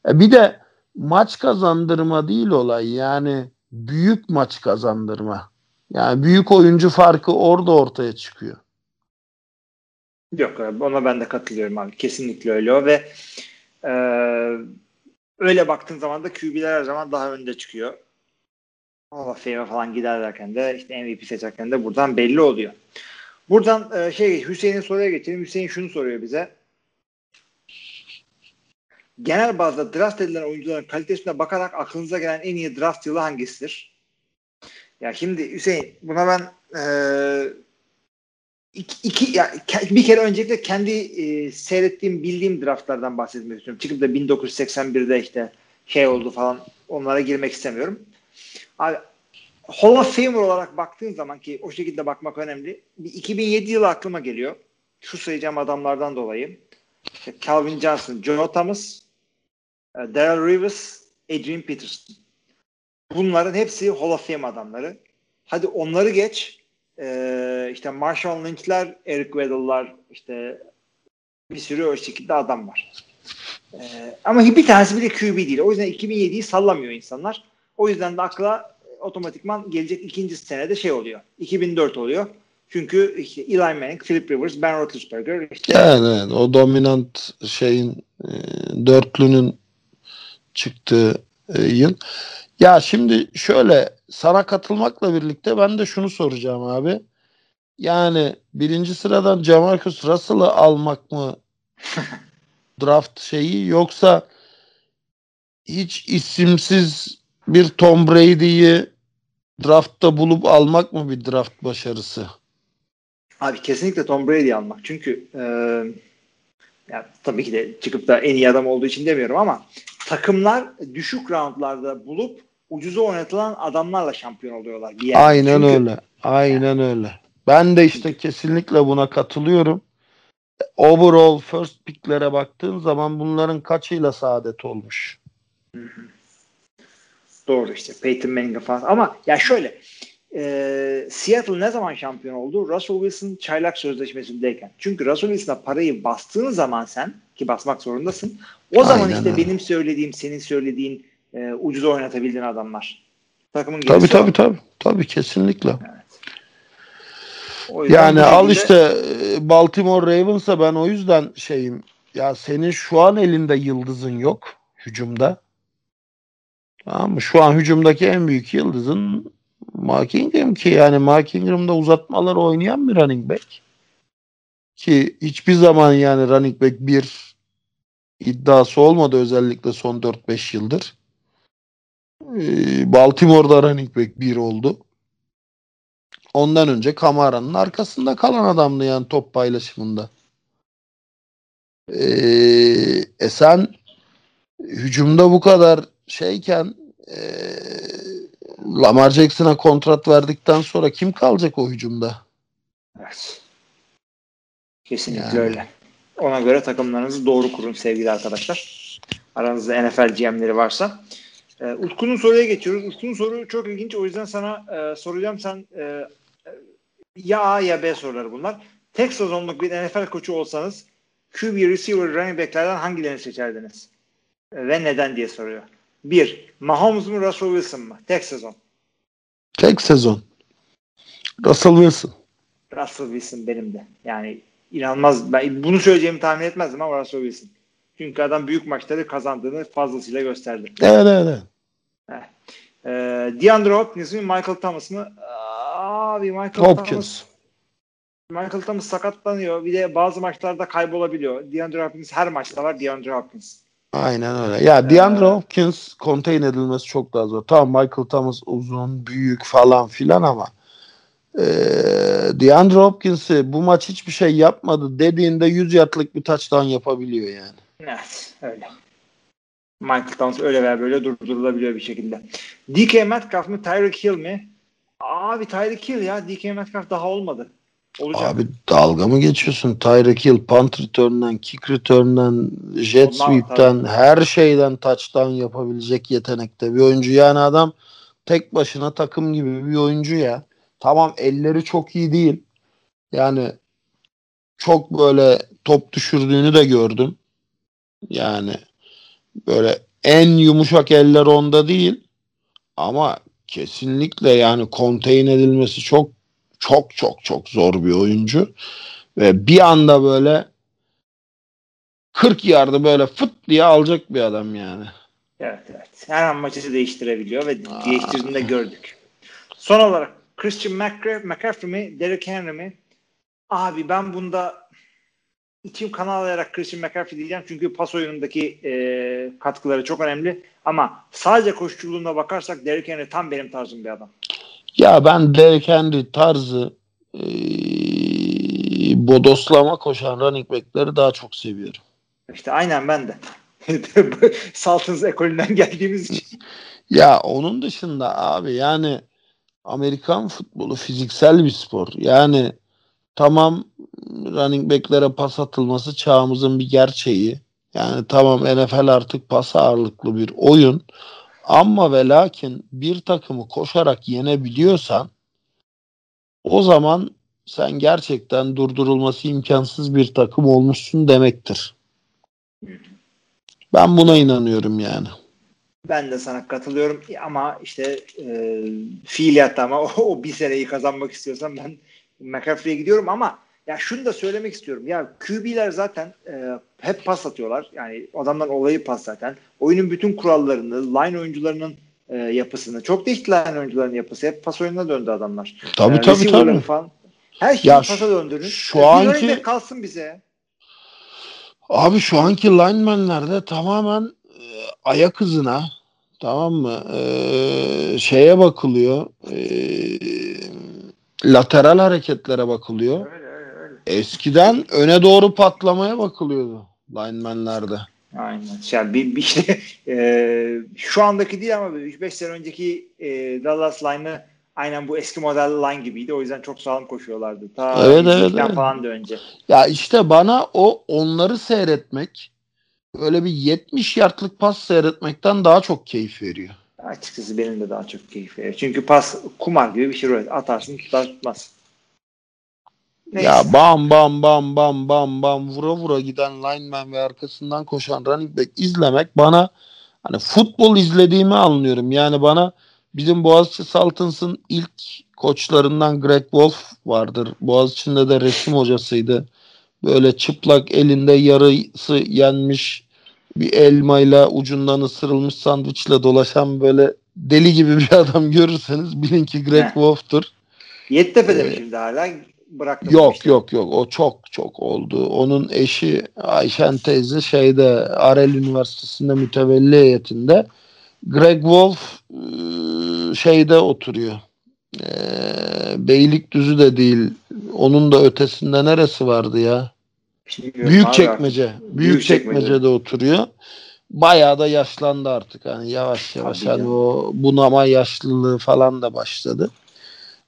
e, bir de maç kazandırma değil olay. Yani büyük maç kazandırma. Yani büyük oyuncu farkı orada ortaya çıkıyor. Yok abi ona ben de katılıyorum abi. Kesinlikle öyle o ve e, öyle baktığın zaman da QB'ler her zaman daha önde çıkıyor. Hall of Fame'e falan giderlerken de işte MVP seçerken de buradan belli oluyor. Buradan e, şey Hüseyin'in soruya geçelim. Hüseyin şunu soruyor bize. Genel bazda draft edilen oyuncuların kalitesine bakarak aklınıza gelen en iyi draft yılı hangisidir? Ya şimdi Hüseyin buna ben e, iki, iki ya, bir kere öncelikle kendi e, seyrettiğim bildiğim draftlardan bahsetmek istiyorum. Çıkıp da 1981'de işte şey oldu falan onlara girmek istemiyorum. Abi Hall of Famer olarak baktığın zaman ki o şekilde bakmak önemli. Bir 2007 yılı aklıma geliyor. Şu sayacağım adamlardan dolayı. Calvin Johnson, Joe Thomas, e, Daryl Rivers, Adrian Peterson. Bunların hepsi Hall of Fame adamları. Hadi onları geç. Ee, işte Marshall Lynch'ler, Eric Weddle'lar işte bir sürü o şekilde adam var. Ee, ama bir tanesi bile QB değil. O yüzden 2007'yi sallamıyor insanlar. O yüzden de akla otomatikman gelecek ikinci senede şey oluyor. 2004 oluyor. Çünkü işte Eli Manning, Philip Rivers, Ben Roethlisberger işte. Evet, evet. O dominant şeyin e, dörtlünün çıktığı e, yıl. Ya şimdi şöyle sana katılmakla birlikte ben de şunu soracağım abi. Yani birinci sıradan Jamarcus Russell'ı almak mı draft şeyi yoksa hiç isimsiz bir Tom Brady'yi draftta bulup almak mı bir draft başarısı? Abi kesinlikle Tom Brady almak. Çünkü e, yani tabii ki de çıkıp da en iyi adam olduğu için demiyorum ama takımlar düşük roundlarda bulup ucuza oynatılan adamlarla şampiyon oluyorlar. Bir Aynen Çünkü, öyle. Aynen yani. öyle. Ben de işte kesinlikle buna katılıyorum. Overall first pick'lere baktığın zaman bunların kaçıyla saadet olmuş? Doğru işte Peyton Manning falan. Ama ya şöyle e, Seattle ne zaman şampiyon oldu? Russell Wilson çaylak sözleşmesindeyken. Çünkü Russell Wilson'a parayı bastığın zaman sen ki basmak zorundasın. O zaman Aynen işte öyle. benim söylediğim, senin söylediğin e, ucuz oynatabildiğin adamlar. Takımın Tabii tabii o. tabii. Tabii kesinlikle. Yüzden Yani al şekilde- işte e, Baltimore Ravens'a ben o yüzden şeyim. Ya senin şu an elinde yıldızın yok hücumda. Tamam mı? Şu an hücumdaki en büyük yıldızın Mark Ingram ki yani Mark Ingram'da uzatmalar oynayan bir running back. Ki hiçbir zaman yani running back bir iddiası olmadı özellikle son 4-5 yıldır. Ee, Baltimore'da running back bir oldu. Ondan önce Kamara'nın arkasında kalan adamdı yani top paylaşımında. Ee, e sen hücumda bu kadar şeyken ee, Lamar Jackson'a kontrat verdikten sonra kim kalacak o hücumda? Evet. Kesinlikle Yani. öyle. Ona göre takımlarınızı doğru kurun sevgili arkadaşlar. Aranızda NFL GM'leri varsa. Ee, Utku'nun soruya geçiyoruz. Utku'nun soru çok ilginç. O yüzden sana e, soracağım. Sen e, e, ya A ya B soruları bunlar. Tek sezonluk bir NFL koçu olsanız QB, receiver, running backlerden hangilerini seçerdiniz? E, ve neden diye soruyor. Bir, Mahomes mu Russell Wilson mu? Tek sezon. Tek sezon. Russell Wilson. Russell Wilson benim de. Yani inanılmaz. Ben bunu söyleyeceğimi tahmin etmezdim ama Russell Wilson. Çünkü adam büyük maçları kazandığını fazlasıyla gösterdi. Evet evet. evet. Ee, DeAndre Hopkins mi Michael Thomas mı? Abi Michael Thomas Hopkins. Michael Thomas sakatlanıyor. Bir de bazı maçlarda kaybolabiliyor. DeAndre Hopkins her maçta var DeAndre Hopkins. Aynen öyle. Ya DeAndre Ee, Hopkins contain edilmesi çok daha zor. Tamam Michael Thomas uzun, büyük falan filan ama ee, DeAndre Hopkins'i bu maç hiçbir şey yapmadı dediğinde 100 yardlık bir touchdown yapabiliyor yani. Evet öyle. Michael Thomas öyle veya böyle durdurulabiliyor bir şekilde. DK Metcalf mı Tyreek Hill mi? Abi Tyreek Hill ya DK Metcalf daha olmadı. Olacak. Abi dalga mı geçiyorsun? Tyreek Hill punt return'dan, kick return'dan, jet Ondan, sweep'ten her şeyden touchdown yapabilecek yetenekte bir oyuncu. Yani adam tek başına takım gibi bir oyuncu ya. Tamam elleri çok iyi değil. Yani çok böyle top düşürdüğünü de gördüm. Yani böyle en yumuşak eller onda değil. Ama kesinlikle yani contain edilmesi çok çok çok çok zor bir oyuncu. Ve bir anda böyle 40 yardı böyle fıt diye alacak bir adam yani. Evet evet. Her an maçı değiştirebiliyor ve Aa. değiştirdiğini de gördük. Son olarak Christian McCaffrey, McCaffrey mi Derrick Henry mi? Abi ben bunda içim kan ağlayarak Christian McCaffrey diyeceğim çünkü pas oyunundaki e, katkıları çok önemli. Ama sadece koşuculuğuna bakarsak Derrick Henry tam benim tarzım bir adam. Ya ben Derrick Henry tarzı e, bodoslama koşan running back'leri daha çok seviyorum. İşte aynen ben de. Saltons ekolünden geldiğimiz için. Ya onun dışında abi yani Amerikan futbolu fiziksel bir spor. Yani tamam running back'lere pas atılması çağımızın bir gerçeği. Yani tamam NFL artık pas ağırlıklı bir oyun. Ama ve lakin bir takımı koşarak yenebiliyorsan o zaman sen gerçekten durdurulması imkansız bir takım olmuşsun demektir. Ben buna inanıyorum yani. Ben de sana katılıyorum ama işte e, fiiliyatta ama o, o bir seneyi kazanmak istiyorsam ben McCaffrey'e gidiyorum ama ya şunu da söylemek istiyorum. Ya QB'ler zaten e, hep pas atıyorlar. Yani adamların olayı pas zaten. Oyunun bütün kurallarını, line oyuncularının e, yapısını, çok değişti line oyuncuların yapısı. Hep pas oyununa döndü adamlar. Tabii E, tabii tabii. Falan. Her şeyi Ya pasa döndürün. şu E, anki- back kalsın bize. Abi şu anki linemenlerde tamamen e, ayak hızına tamam mı? E, şeye bakılıyor. E, lateral hareketlere bakılıyor. Öyle. Eskiden öne doğru patlamaya bakılıyordu linemenlerde. Aynen. Yani bir, bir işte e, şu andaki değil ama 3-5 sene önceki e, Dallas line'ı aynen bu eski model line gibiydi. O yüzden çok sağlam koşuyorlardı. Ta Evet, evet, 102'den evet. falan da önce. Ya işte bana o onları seyretmek öyle bir 70 yardlık pas seyretmekten daha çok keyif veriyor. Açıkçası benim de daha çok keyif veriyor. Çünkü pas kumar gibi bir şey. Atarsın tutar tutmaz. Neyse. Ya bam bam bam bam bam bam vura vura giden lineman ve arkasından koşan running back izlemek bana hani futbol izlediğimi anlıyorum. Yani bana bizim Boğaziçi Saltins'ın ilk koçlarından Greg Wolf vardır. Boğaziçi'nde de resim hocasıydı. Böyle çıplak elinde yarısı yenmiş bir elmayla ucundan ısırılmış sandviçle dolaşan böyle deli gibi bir adam görürseniz bilin ki Greg Wolf'tur. Yeditepe'de ee, mi şimdi hala? Bıraktım yok işte. yok yok o çok çok oldu. Onun eşi Ayşen teyze şeyde Arel Üniversitesi'nde mütevelli heyetinde. Greg Wolf şeyde oturuyor. Ee, Beylikdüzü de değil. Onun da ötesinde neresi vardı ya? Büyük çekmece. Büyük çekmecede oturuyor. Bayağı da yaşlandı artık. Hani yavaş yavaş Tabii hani ya. o bunama yaşlılığı falan da başladı.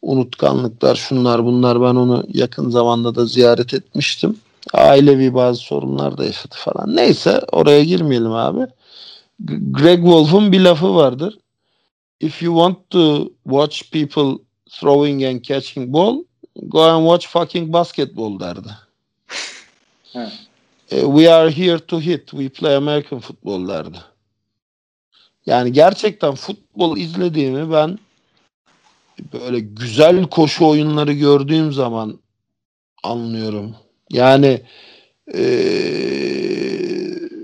Unutkanlıklar şunlar bunlar ben onu yakın zamanda da ziyaret etmiştim. Ailevi bazı sorunlar da yaşadı falan. Neyse oraya girmeyelim abi. Greg Wolf'un bir lafı vardır. If you want to watch people throwing and catching ball, go and watch fucking basketball derdi. Evet. We are here to hit. We play American football derdi. Yani gerçekten futbol izlediğimi ben böyle güzel koşu oyunları gördüğüm zaman anlıyorum. Yani ee,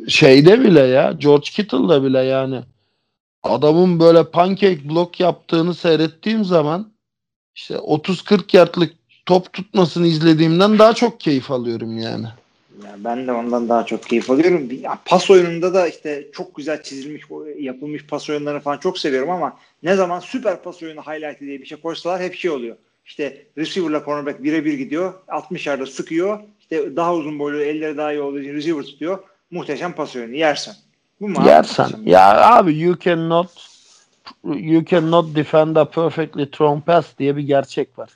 şeyde bile ya George Kittle'da bile yani adamın böyle pancake block yaptığını seyrettiğim zaman işte 30-40 yardlık top tutmasını izlediğimden daha çok keyif alıyorum yani. Ya ben de ondan daha çok keyif alıyorum. Ya pas oyununda da işte çok güzel çizilmiş, yapılmış pas oyunlarını falan çok seviyorum ama ne zaman süper pas oyunu highlight diye bir şey koysalar hep şey oluyor. İşte receiver'la cornerback birebir gidiyor. 60 yardda sıkıyor. İşte daha uzun boylu, elleri daha iyi olduğu için receiver tutuyor. Muhteşem pas oyunu. Yersen. Bu mu Yersen. Ya abi you cannot you cannot defend a perfectly thrown pass diye bir gerçek var.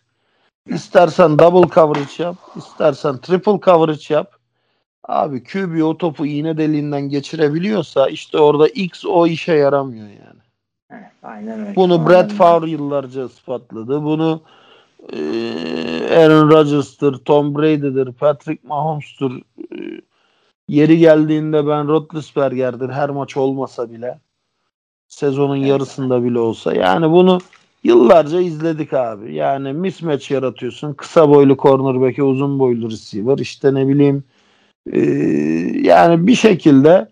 İstersen double coverage yap, istersen triple coverage yap. Abi QB o topu iğne deliğinden geçirebiliyorsa işte orada X o işe yaramıyor yani. aynen öyle. Bunu Brett Favre yıllarca ispatladı. Bunu e, Aaron Rodgers'tır, Tom Brady'dir, Patrick Mahomes'tur. E, yeri geldiğinde ben Roethlisberger'dir her maç olmasa bile. Sezonun evet. yarısında bile olsa. Yani bunu yıllarca izledik abi. Yani mismatch yaratıyorsun. Kısa boylu cornerback'e uzun boylu receiver. İşte ne bileyim ee, yani bir şekilde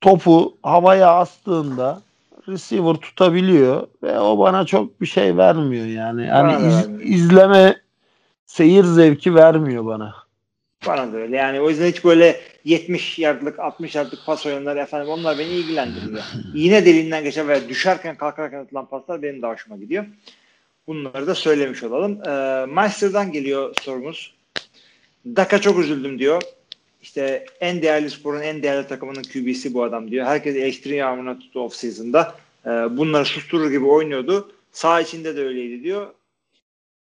topu havaya astığında receiver tutabiliyor ve o bana çok bir şey vermiyor yani. Yani iz, izleme seyir zevki vermiyor bana. Bana da öyle. Yani o yüzden hiç böyle 70 yardlık 60 yardlık pas oyunları efendim onlar beni ilgilendirmiyor. Yine deliğinden geçen veya düşerken kalkarken atılan paslar benim de hoşuma gidiyor. Bunları da söylemiş olalım. Ee, Meister'dan geliyor sorumuz. Daka çok üzüldüm diyor işte en değerli sporun en değerli takımının QB'si bu adam diyor. Herkes eleştiri yağmuruna tuttu off season'da. E, bunları susturur gibi oynuyordu. Sağ içinde de öyleydi diyor.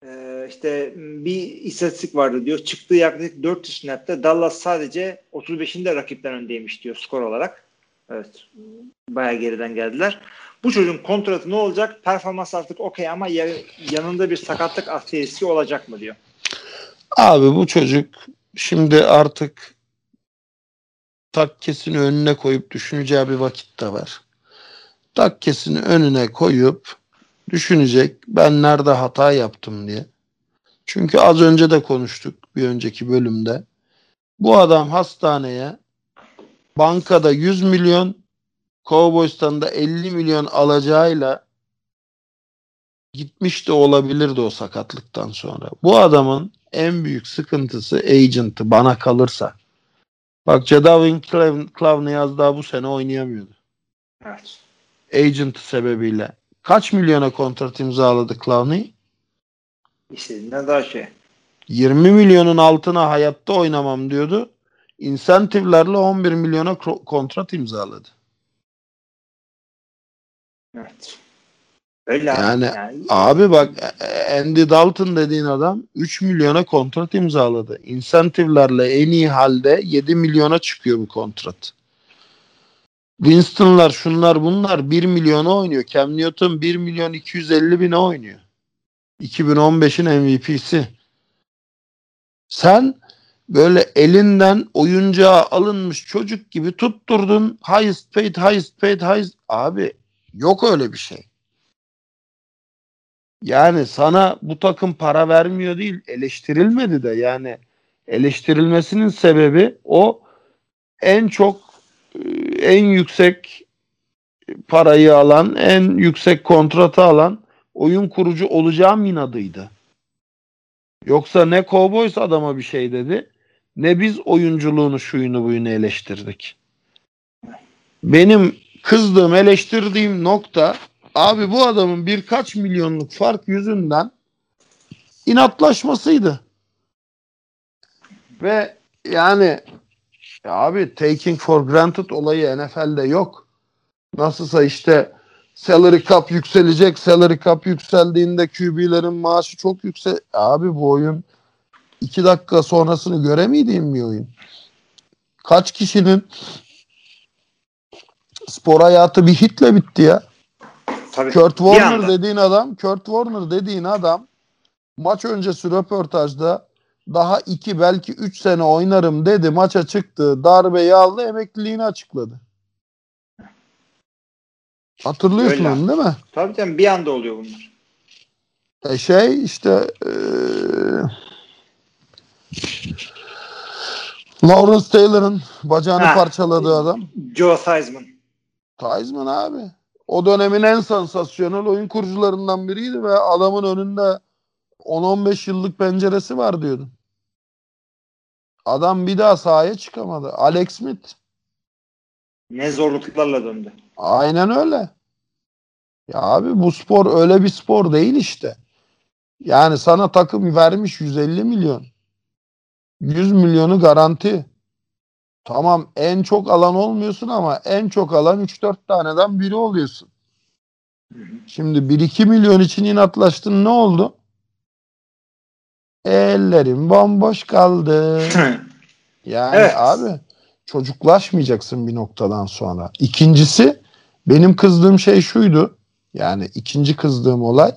E, işte bir istatistik vardı diyor. Çıktığı yaklaşık 400 snap'te Dallas sadece 35'inde rakipten öndeymiş diyor skor olarak. Evet. Bayağı geriden geldiler. Bu çocuğun kontratı ne olacak? Performans artık okey ama yanında bir sakatlık ateşi olacak mı diyor. Abi bu çocuk şimdi artık takkesini önüne koyup düşüneceği bir vakit de var. Takkesini önüne koyup düşünecek ben nerede hata yaptım diye. Çünkü az önce de konuştuk bir önceki bölümde. Bu adam hastaneye bankada 100 milyon Cowboys'tan da 50 milyon alacağıyla gitmiş de olabilirdi o sakatlıktan sonra. Bu adamın en büyük sıkıntısı agent'ı bana kalırsa. Bak Jadavin Clowney az daha bu sene oynayamıyordu. Evet. Agent sebebiyle. Kaç milyona kontrat imzaladı Clowney? İstediğinden daha şey. 20 milyonun altına hayatta oynamam diyordu. İnsentivlerle 11 milyona kontrat imzaladı. Evet. Öyle yani, yani abi bak Andy Dalton dediğin adam 3 milyona kontrat imzaladı. İnsentivlerle en iyi halde 7 milyona çıkıyor bu kontrat. Winston'lar şunlar bunlar 1 milyona oynuyor. Cam Newton 1 milyon 250 bine oynuyor. 2015'in MVP'si. Sen böyle elinden oyuncağa alınmış çocuk gibi tutturdun. Highest paid, highest paid, highest. Abi yok öyle bir şey. Yani sana bu takım para vermiyor değil, eleştirilmedi de yani eleştirilmesinin sebebi o en çok e, en yüksek parayı alan, en yüksek kontratı alan oyun kurucu olacağım inadıydı. Yoksa ne Cowboys adama bir şey dedi ne biz oyunculuğunu şuyunu buyunu eleştirdik. Benim kızdığım eleştirdiğim nokta abi bu adamın birkaç milyonluk fark yüzünden inatlaşmasıydı. Ve yani ya abi taking for granted olayı NFL'de yok. Nasılsa işte salary cap yükselecek. Salary cap yükseldiğinde QB'lerin maaşı çok yüksek. Abi bu oyun iki dakika sonrasını göremediğim bir oyun. Kaç kişinin spor hayatı bir hitle bitti ya. Tabii. Kurt Warner dediğin adam, Kurt Warner dediğin adam maç öncesi röportajda daha iki belki üç sene oynarım dedi. Maça çıktı. Darbeyi aldı. Emekliliğini açıkladı. Hatırlıyorsun Öyle. onu değil mi? Tabii tabii bir anda oluyor bunlar. E şey işte e, Lawrence Taylor'ın bacağını Ha. parçaladığı adam. Joe Theismann. Theismann abi. O dönemin en sansasyonel oyun kurucularından biriydi ve adamın önünde 10-15 yıllık penceresi var diyordun. Adam bir daha sahaya çıkamadı. Alex Smith. Ne zorluklarla döndü. Aynen öyle. Ya abi bu spor öyle bir spor değil işte. Yani sana takım vermiş 150 milyon. 100 milyonu garanti. Tamam en çok alan olmuyorsun ama en çok alan 3-4 taneden biri oluyorsun. Şimdi 1-2 milyon için inatlaştın ne oldu? Ellerim bomboş kaldı. Yani Evet. abi çocuklaşmayacaksın bir noktadan sonra. İkincisi benim kızdığım şey şuydu. Yani ikinci kızdığım olay.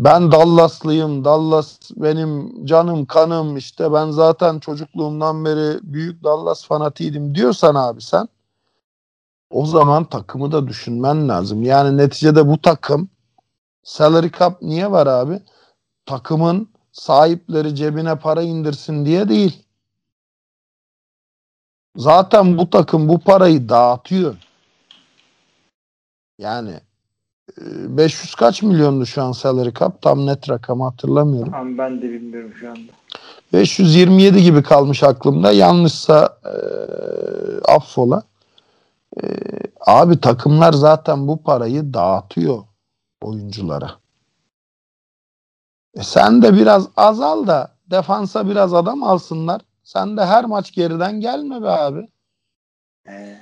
Ben Dallaslıyım. Dallas benim canım kanım işte ben zaten çocukluğumdan beri büyük Dallas fanatiydim diyorsan abi sen o zaman takımı da düşünmen lazım. Yani neticede bu takım salary cap niye var abi? Takımın sahipleri cebine para indirsin diye değil. Zaten bu takım bu parayı dağıtıyor. Yani 500 kaç milyondu şu an salary cap? Tam net rakamı hatırlamıyorum. Ama ben de bilmiyorum şu anda. 527 gibi kalmış aklımda. Yanlışsa e, affola. E, abi takımlar zaten bu parayı dağıtıyor oyunculara. E sen de biraz azal da defansa biraz adam alsınlar. Sen de her maç geriden gelme be abi. Ee,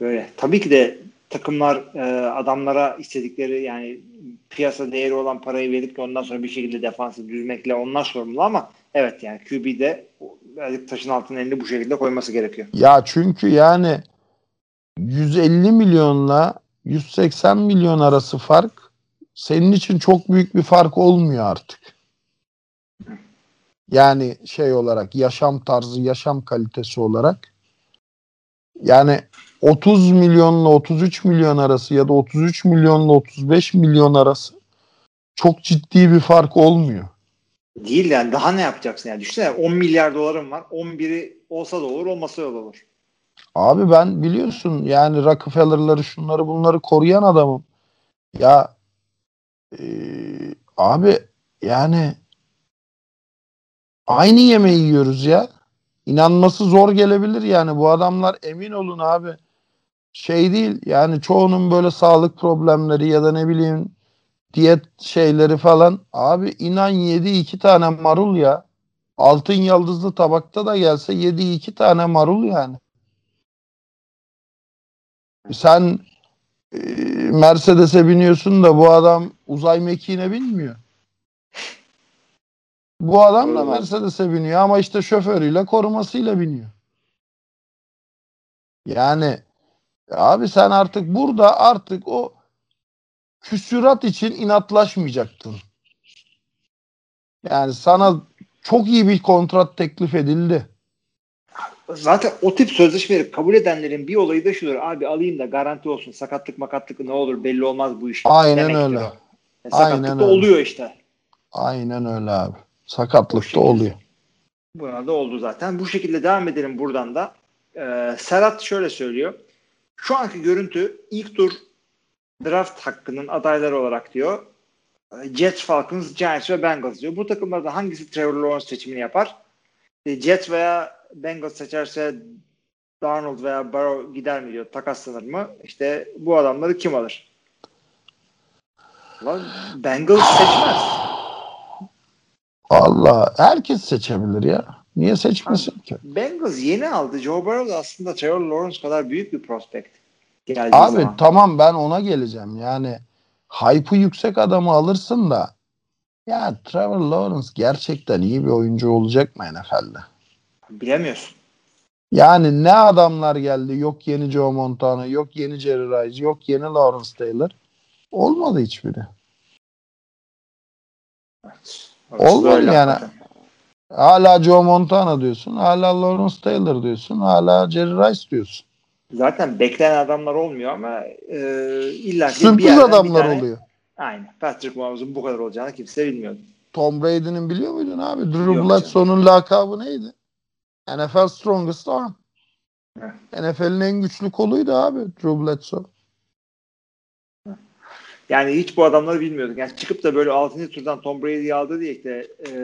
böyle. Tabii ki de takımlar e, adamlara istedikleri yani piyasa değeri olan parayı verip de ondan sonra bir şekilde defansı düzmekle onlar sorumlu ama evet yani QB'de birazcık taşın altına elini bu şekilde koyması gerekiyor. Ya çünkü yani 150 milyonla 180 milyon arası fark senin için çok büyük bir fark olmuyor artık. Yani şey olarak yaşam tarzı, yaşam kalitesi olarak yani 30 milyonla 33 milyon arası ya da 33 milyonla 35 milyon arası çok ciddi bir fark olmuyor. Değil yani daha ne yapacaksın yani düşünsene 10 milyar doların var 11'i olsa da olur olmasa da olur. Abi ben biliyorsun yani Rockefeller'ları şunları bunları koruyan adamım. Ya eee, abi yani aynı yemeği yiyoruz ya. İnanması zor gelebilir yani bu adamlar emin olun abi şey değil yani çoğunun böyle sağlık problemleri ya da ne bileyim diyet şeyleri falan abi inan yedi iki tane marul ya. Altın yıldızlı tabakta da gelse yedi iki tane marul yani. Sen e, Mercedes'e biniyorsun da bu adam uzay mekiğine binmiyor. Bu adam da Mercedes'e biniyor ama işte şoförüyle korumasıyla biniyor. Yani Abi sen artık burada artık o küsürat için inatlaşmayacaktın. Yani sana çok iyi bir kontrat teklif edildi. Zaten o tip sözleşmeleri kabul edenlerin bir olayı da şudur. Abi alayım da garanti olsun. Sakatlık makatlık ne olur belli olmaz bu iş. Aynen Demektir öyle. o. Yani sakatlık Aynen da öyle. oluyor işte. Aynen öyle abi. Sakatlık da oluyor. Buna da oldu zaten. Bu şekilde devam edelim buradan da. Ee, Serhat şöyle söylüyor. Şu anki görüntü ilk tur draft hakkının adayları olarak diyor. e, Jets, Falcons, Giants ve Bengals diyor. Bu takımlardan hangisi Trevor Lawrence seçimini yapar? E, Jets veya Bengals seçerse Darnold veya Burrow gider mi diyor. Takaslanır mı? İşte bu adamları kim alır? Lan Bengals seçmez. Allah herkes seçebilir ya. Niye seçmesin ki? Bengals yeni aldı. Joe Burrow da aslında Trevor Lawrence kadar büyük bir prospect. Geldiği Abi zaman. tamam ben ona geleceğim. Yani hype'ı yüksek adamı alırsın da ya Trevor Lawrence gerçekten iyi bir oyuncu olacak mı NFL'de? Bilemiyorsun. Yani ne adamlar geldi. Yok yeni Joe Montana, yok yeni Jerry Rice, yok yeni Lawrence Taylor. Olmadı hiçbiri. Olmuyor böyle yani. hakikaten. Hala Joe Montana diyorsun, hala Lawrence Taylor diyorsun, hala Jerry Rice diyorsun. Zaten beklenen adamlar olmuyor ama e, illa ki bir Sürpriz yerden bir adamlar tane- oluyor. Aynen. Patrick Mahomes'un bu kadar olacağını kimse bilmiyordu. Tom Brady'nin biliyor muydun abi? Drew Bledsoe'nun lakabı neydi? NFL Strongest Arm. Heh. NFL'in en güçlü koluydu abi Drew Bledsoe. Yani hiç bu adamları bilmiyorduk. Yani çıkıp da böyle 6. turdan Tom Brady'yi aldı diye işte e,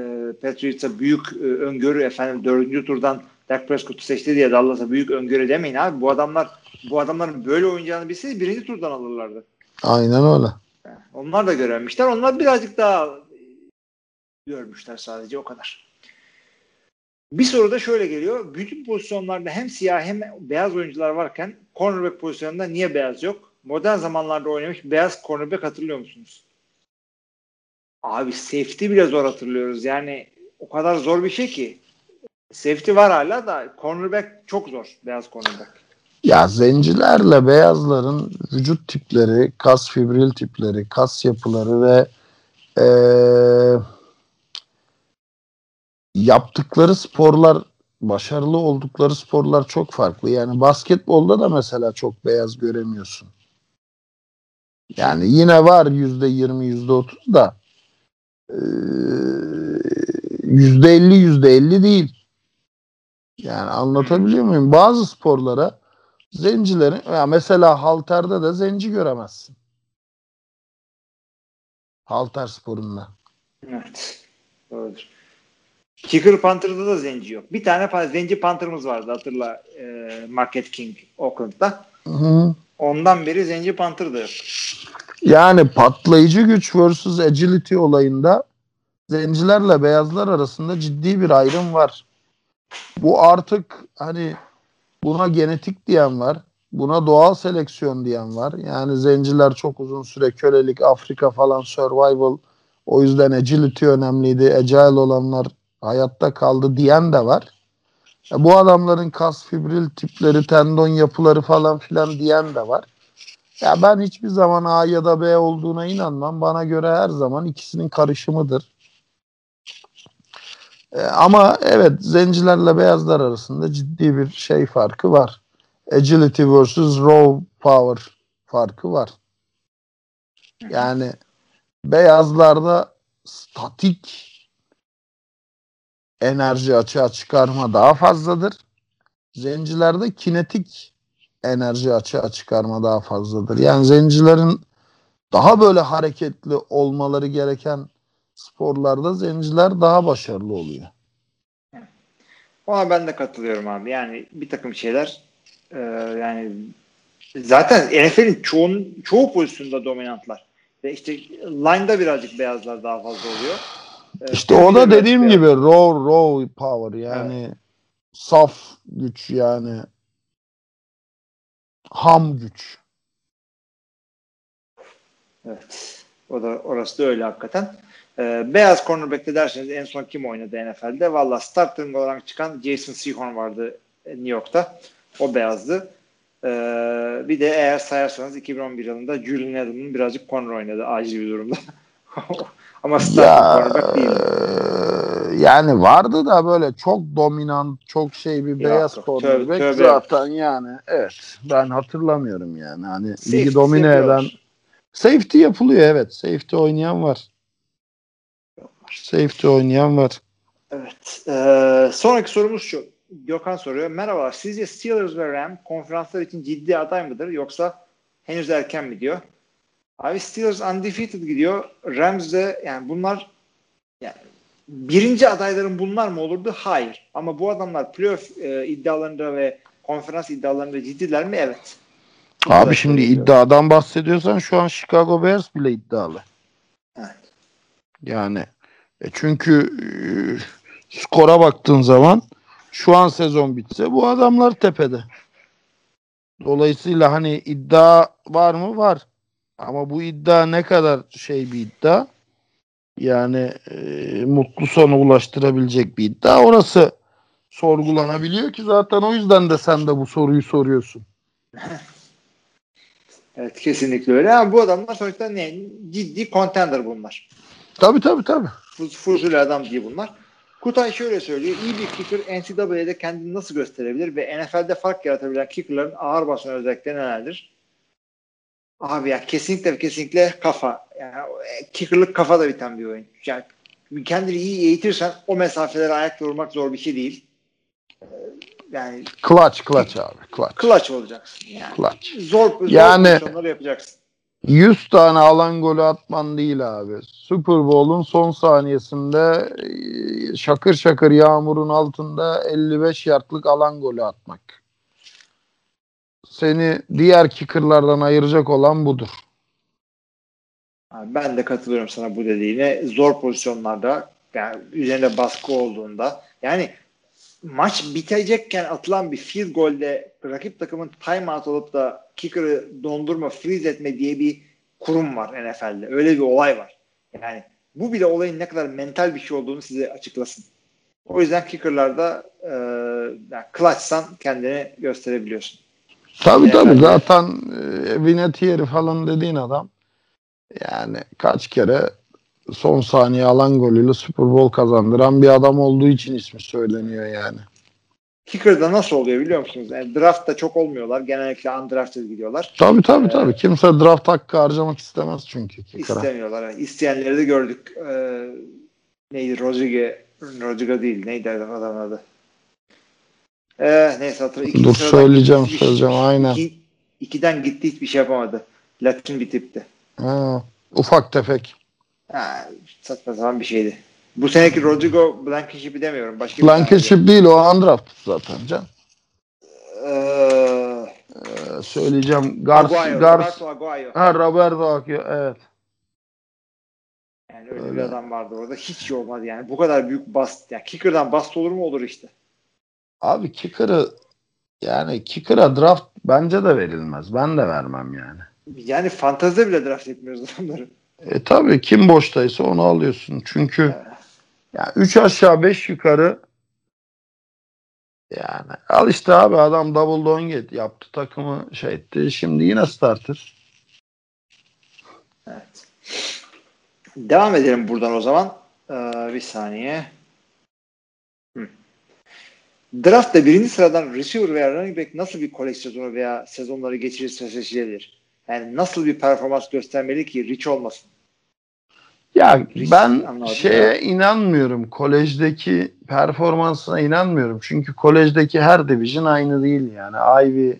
Patriots'a büyük e, öngörü efendim 4. turdan Dak Prescott'u seçti diye Dallas'a büyük öngörü demeyin abi. Bu adamlar bu adamların böyle oynayacağını bilseydi birinci turdan alırlardı. Aynen öyle. Onlar da görememişler. Onlar birazcık daha görmüşler sadece o kadar. Bir soru da şöyle geliyor. Bütün pozisyonlarda hem siyah hem beyaz oyuncular varken cornerback pozisyonunda niye beyaz yok? Modern zamanlarda oynamış beyaz cornerback hatırlıyor musunuz? Abi safety bile zor hatırlıyoruz. Yani o kadar zor bir şey ki. Safety var hala da cornerback çok zor. Beyaz cornerback. Ya zencilerle beyazların vücut tipleri, kas fibril tipleri, kas yapıları ve eee, yaptıkları sporlar, başarılı oldukları sporlar çok farklı. Yani basketbolda da mesela çok beyaz göremiyorsun. Yani yine var yüzde yirmi, yüzde otuz da eee, yüzde elli, yüzde elli değil. Yani anlatabiliyor muyum? Bazı sporlara zencilerin ya mesela halterde de zenci göremezsin. Halter sporunda. Evet. Doğrudur. Kicker Panther'da da zenci yok. Bir tane zenci Panther'ımız vardı hatırla e, Market King Oakland'da. Hı. Ondan beri zenci Panther yok. Yani patlayıcı güç versus agility olayında zencilerle beyazlar arasında ciddi bir ayrım var. Bu artık hani buna genetik diyen var. Buna doğal seleksiyon diyen var. Yani zenciler çok uzun süre kölelik, Afrika falan survival. O yüzden agility önemliydi. Agile olanlar hayatta kaldı diyen de var. Bu adamların kas fibril tipleri, tendon yapıları falan filan diyen de var. Ya ben hiçbir zaman A ya da B olduğuna inanmam. Bana göre her zaman ikisinin karışımıdır. E, ama evet zencilerle beyazlar arasında ciddi bir şey farkı var. Agility versus raw power farkı var. Yani beyazlarda statik enerji açığa çıkarma daha fazladır. Zencilerde kinetik enerji açığa çıkarma daha fazladır. Yani zencilerin daha böyle hareketli olmaları gereken sporlarda zenciler daha başarılı oluyor. Ona ben de katılıyorum abi. Yani bir takım şeyler e, yani zaten NFL'in çoğun, çoğu pozisyonda dominantlar. Ve işte line'da birazcık beyazlar daha fazla oluyor. İşte o da dediğim beyaz- gibi raw raw power yani saf güç yani ham güç. Evet. O da orası da öyle hakikaten. Ee, beyaz cornerback'te derseniz en son kim oynadı NFL'de? Valla starting olarak çıkan Jason Sehorn vardı e, New York'ta. O beyazdı. Ee, bir de eğer sayarsanız 2011 yılında Julian Edelman birazcık corner oynadı acil bir durumda. Ama cornerback değil. e, yani vardı da böyle çok dominant, çok şey bir beyaz yok. cornerback zaten yani. Evet. Ben hatırlamıyorum yani. Hani Safety ligi domine eden safety yapılıyor evet. Safety oynayan var. Safety oynayan var. Evet. Ee, sonraki sorumuz şu. Gökhan soruyor. Merhabalar. Sizce Steelers ve Ram konferanslar için ciddi aday mıdır yoksa henüz erken mi diyor? Abi Steelers undefeated gidiyor. Rams de yani bunlar yani birinci adayların bunlar mı olurdu? Hayır. Ama bu adamlar playoff e, iddialarında ve konferans iddialarında ciddiler mi? Evet. Bu Abi şimdi söylüyorum. iddiadan bahsediyorsan şu an Chicago Bears bile iddialı. Evet. Yani e çünkü e, skora baktığın zaman şu an sezon bitse bu adamlar tepede. Dolayısıyla hani iddia var mı? Var. Ama bu iddia ne kadar şey bir iddia? Yani e, mutlu sona ulaştırabilecek bir iddia. Orası sorgulanabiliyor ki zaten o yüzden de sen de bu soruyu soruyorsun. Evet kesinlikle öyle. Ama bu adamlar sonuçta ne? Ciddi contender bunlar. Tabii tabii tabii. Fuz- Fuzuli adam diye bunlar. Kutay şöyle söylüyor. İyi bir kicker NCAA'de kendini nasıl gösterebilir ve NFL'de fark yaratabilen kickerların ağır basan özellikleri nelerdir? Abi ya kesinlikle ve kesinlikle kafa. Yani kickerlık kafada biten bir oyun. Yani kendini iyi eğitirsen o mesafelere ayak vurmak zor bir şey değil. Ee, Yani Clutch clutch abi. Clutch. clutch olacaksın. Yani Clutch. zor, zor Yani- pozisyonları yapacaksın. 100 tane alan golü atman değil abi. Super Bowl'un son saniyesinde e, şakır şakır yağmurun altında 55 yardlık alan golü atmak. Seni diğer kickerlardan ayıracak olan budur. Ben de katılıyorum sana bu dediğine. Zor pozisyonlarda yani üzerinde baskı olduğunda yani maç bitecekken atılan bir field golde rakip takımın timeout olup da kicker'ı dondurma, freeze etme diye bir kurum var NFL'de. Öyle bir olay var. Yani bu bile olayın ne kadar mental bir şey olduğunu size açıklasın. O yüzden kicker'larda e, yani clutch'san kendini gösterebiliyorsun. Tabii tabii zaten e, Vinatieri falan dediğin adam yani kaç kere son saniye alan golüyle Super Bowl kazandıran bir adam olduğu için ismi söyleniyor yani. Kicker'da nasıl oluyor biliyor musunuz? Yani draftta çok olmuyorlar. Genellikle undrafted gidiyorlar. Tabii tabii Ee, tabii. Kimse draft hakkı harcamak istemez çünkü. kicker'a. İstemiyorlar. Yani İsteyenleri de gördük. Ee, neydi? Rodrigue Rodrigue değil. Neydi adamın adı? Ee, neyse hatırlıyorum. Dur söyleyeceğim gitti, söyleyeceğim aynen. iki- ikiden gitti hiçbir şey yapamadı. Latin bir tipti. Ha, ufak tefek. Ha, saçma sapan bir şeydi. Bu seneki Rodrigo Blankenship'i demiyorum. Başka bir Blankenship değil o undrafted zaten can. Ee, Ee, söyleyeceğim. Gars, Aguayo, Gars, Roberto Aguayo. ha, Roberto Akio, evet. Yani öyle, bir Öyle. adam vardı orada. Hiç şey olmadı yani. Bu kadar büyük bast. Yani kicker'dan bast olur mu? Olur işte. Abi kicker'ı yani kicker'a draft bence de verilmez. Ben de vermem yani. Yani fantazide bile draft etmiyoruz adamları. E tabii kim boştaysa onu alıyorsun. Çünkü yani 3 aşağı 5 yukarı yani al işte abi adam double donkey yaptı takımı şey etti. Şimdi yine starter. Evet. Devam edelim buradan o zaman. Ee, bir saniye. Hı. Draft'ta birinci sıradan receiver veya running back nasıl bir kolej sezonu veya sezonları geçirirse seçilebilir? Yani nasıl bir performans göstermeli ki rich olmasın? Ya Risk ben şeye ya. inanmıyorum. Kolejdeki performansına inanmıyorum. Çünkü kolejdeki her division aynı değil yani. Ivy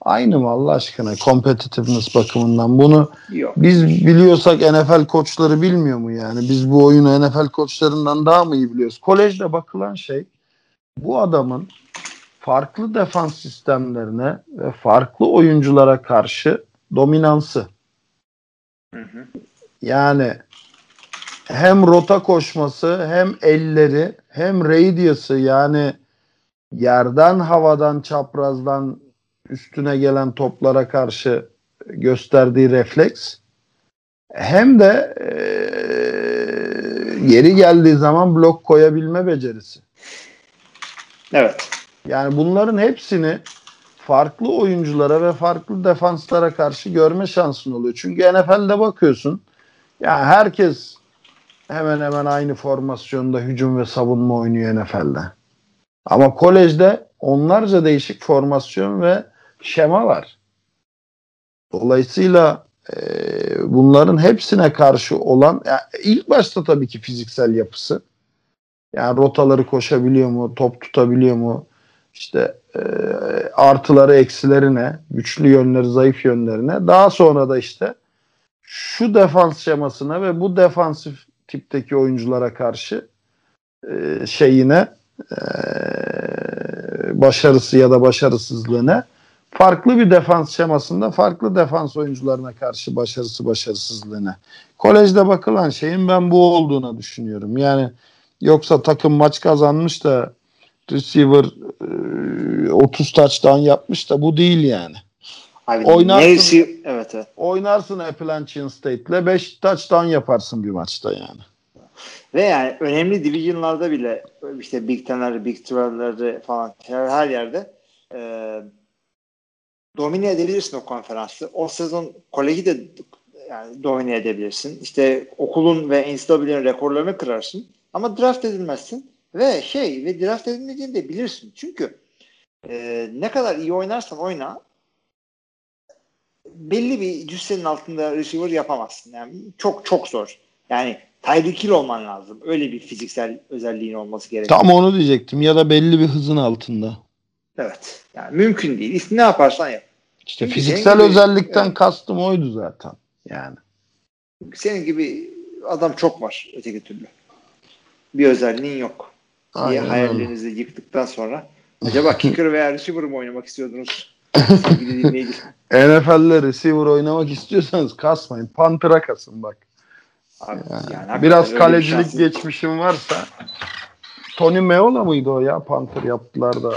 aynı mı Allah aşkına competitiveness bakımından. Bunu Yok. biz biliyorsak NFL koçları bilmiyor mu yani? Biz bu oyunu NFL koçlarından daha mı iyi biliyoruz? Kolejde bakılan şey bu adamın farklı defans sistemlerine ve farklı oyunculara karşı dominansı. Hı hı. Yani hem rota koşması hem elleri hem radius'ı yani yerden havadan çaprazdan üstüne gelen toplara karşı gösterdiği refleks hem de eee, yeri geldiği zaman blok koyabilme becerisi. Evet. Yani bunların hepsini farklı oyunculara ve farklı defanslara karşı görme şansın oluyor. Çünkü NFL'de bakıyorsun ya herkes hemen hemen aynı formasyonda hücum ve savunma oynuyor NFL'de. Ama kolejde onlarca değişik formasyon ve şema var. Dolayısıyla e, bunların hepsine karşı olan yani ilk başta tabii ki fiziksel yapısı. Yani rotaları koşabiliyor mu, top tutabiliyor mu, işte e, artıları eksileri ne, güçlü yönleri, zayıf yönlerine. Daha sonra da işte şu defans şemasına ve bu defansif tipteki oyunculara karşı e, şeyine e, başarısı ya da başarısızlığına farklı bir defans şemasında farklı defans oyuncularına karşı başarısı başarısızlığına. Kolejde bakılan şeyin ben bu olduğuna düşünüyorum. Yani yoksa takım maç kazanmış da receiver e, 30 touchdown yapmış da bu değil yani. Abi, Oynarsın. neresi- evet evet. Oynarsın Appalachian State'le 5 touchdown yaparsın bir maçta yani. Ve yani önemli divisionlarda bile işte Big Ten'ler, Big 12'leri falan her, her yerde e, domine edebilirsin o konferansı. O sezon koleji de yani domine edebilirsin. İşte okulun ve NCAA'nin rekorlarını kırarsın. Ama draft edilmezsin. Ve şey ve draft edilmediğini de bilirsin. Çünkü e, ne kadar iyi oynarsan oyna belli bir cüssenin altında receiver yapamazsın. Yani çok çok zor. Yani Tyreek Hill olman lazım. Öyle bir fiziksel özelliğin olması gerekiyor. Tam onu diyecektim ya da belli bir hızın altında. Evet. Yani mümkün değil. Ne yaparsan yap. İşte Çünkü fiziksel gibi- özellikten Evet. kastım oydu zaten. Yani. Senin gibi adam çok var öteki türlü. Bir özelliğin yok. diye Aynen öyle. hayallerinizi yıktıktan sonra acaba kicker veya receiver mı oynamak istiyordunuz? Sevgili dinleyici. NFL'de receiver oynamak istiyorsanız kasmayın. Panther'a kasın bak. Abi, yani hakikaten Biraz bir kalecilik şansın- geçmişim varsa Tony Meola mıydı o ya Panther yaptılar da.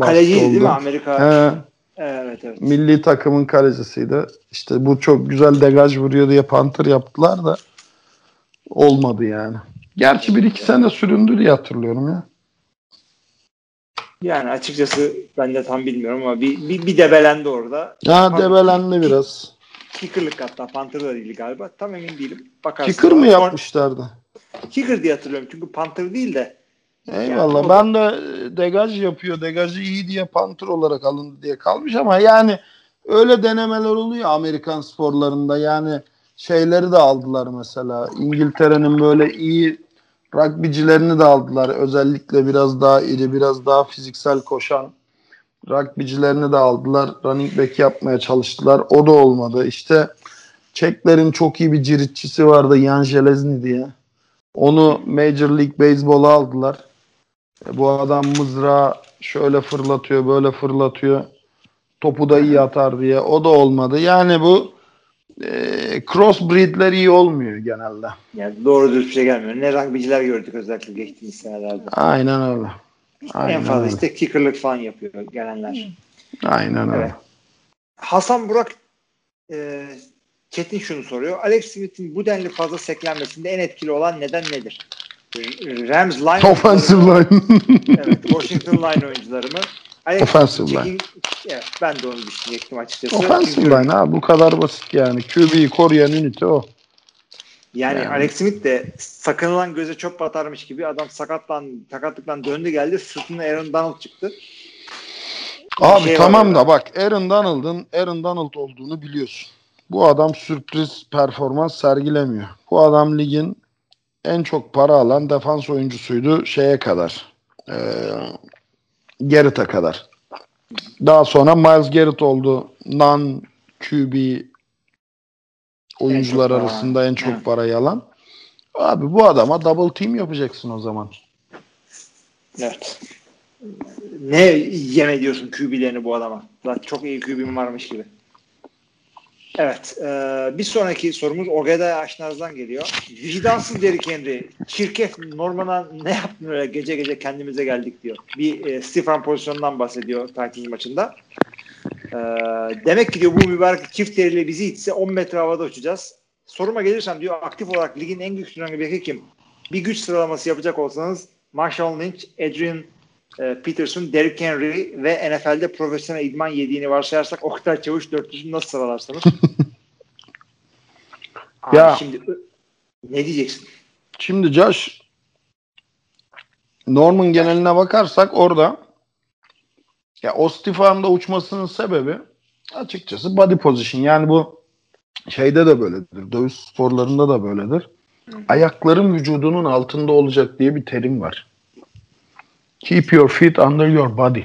Kaleciydi değil mi. Amerika? He, Evet evet. milli takımın kalecisiydi. İşte bu çok güzel degaj vuruyor diye Panther yaptılar da olmadı yani. Gerçi bir iki sene süründü diye hatırlıyorum ya. Yani açıkçası ben de tam bilmiyorum ama bir, bir, bir debelendi orada. Ha Pan- debelendi biraz. Kicker'lık hatta Panther da değil galiba. Tam emin değilim. Bakarsın. Kicker mı yapmışlardı? Kicker diye hatırlıyorum çünkü Panther değil de. Eyvallah. Yani ben de e, degaj yapıyor. Degajı iyi diye Panther olarak alındı diye kalmış ama yani öyle denemeler oluyor Amerikan sporlarında. Yani şeyleri de aldılar mesela. İngiltere'nin böyle iyi rugbycilerini de aldılar. Özellikle biraz daha iri, biraz daha fiziksel koşan rugbycilerini de aldılar. Running back yapmaya çalıştılar. O da olmadı. İşte Çeklerin çok iyi bir ciritçisi vardı Jan Železny diye. Onu Major League Baseball'a aldılar. E, bu adam mızrağı şöyle fırlatıyor, böyle fırlatıyor. Topu da iyi atar diye. O da olmadı. Yani bu e, crossbreedler iyi olmuyor genelde. Yani doğru düz bir şey gelmiyor. Ne rugbyciler gördük özellikle geçtiğimiz senelerde. Aynen öyle. Aynen en fazla öyle. işte kicker'lık falan yapıyor gelenler. Aynen öyle. Evet. Hasan Burak e, Çetin şunu soruyor. Alex Smith'in bu denli fazla seklenmesinde en etkili olan neden nedir? Rams line Offensive line. Evet, Washington line oyuncuları mı? Alex Offensive line. Evet, ben de onu düşünecektim açıkçası. Offensive Çünkü line ha bu kadar basit yani. QB'yi koruyan ünite o. Yani, Yani. Alex Smith de sakınılan göze çöp batarmış gibi adam sakatlan, sakatlıktan döndü geldi. Sırtına Aaron Donald çıktı. Abi şey tamam ya. da bak Aaron Donald'ın Aaron Donald olduğunu biliyorsun. Bu adam sürpriz performans sergilemiyor. Bu adam ligin en çok para alan defans oyuncusuydu şeye kadar. Ee, Garrett'a kadar. Daha sonra Miles Garrett oldu. Non QB oyuncular para arasında en çok Evet. parayı alan. Abi bu adama double team yapacaksın o zaman. Evet. Ne yeme diyorsun QB'lerini bu adama? Lan çok iyi QB'm varmış gibi. Evet. e, bir sonraki sorumuz Ogeda Aşnaz'dan geliyor. Vicdansız Derrick Henry. Çirkef Norman'a ne yaptın öyle gece gece kendimize geldik diyor. Bir e, Stefan pozisyonundan bahsediyor Titans maçında. E, demek ki diyor bu mübarek çift deriyle bizi itse 10 metre havada uçacağız. Soruma gelirsem diyor aktif olarak ligin en güçlü back'i kim? Bir güç sıralaması yapacak olsanız Marshall Lynch, Adrian e, Peterson, Derrick Henry ve NFL'de profesyonel idman yediğini varsayarsak Oktay Çavuş dörtlüsünü nasıl sıralarsınız? Abi Ya. şimdi ne diyeceksin? Şimdi Josh Norman geneline bakarsak orada ya Ostifam'da uçmasının sebebi açıkçası body position. Yani bu şeyde de böyledir. Dövüş sporlarında da böyledir. Ayakların vücudunun altında olacak diye bir terim var. Keep your feet under your body.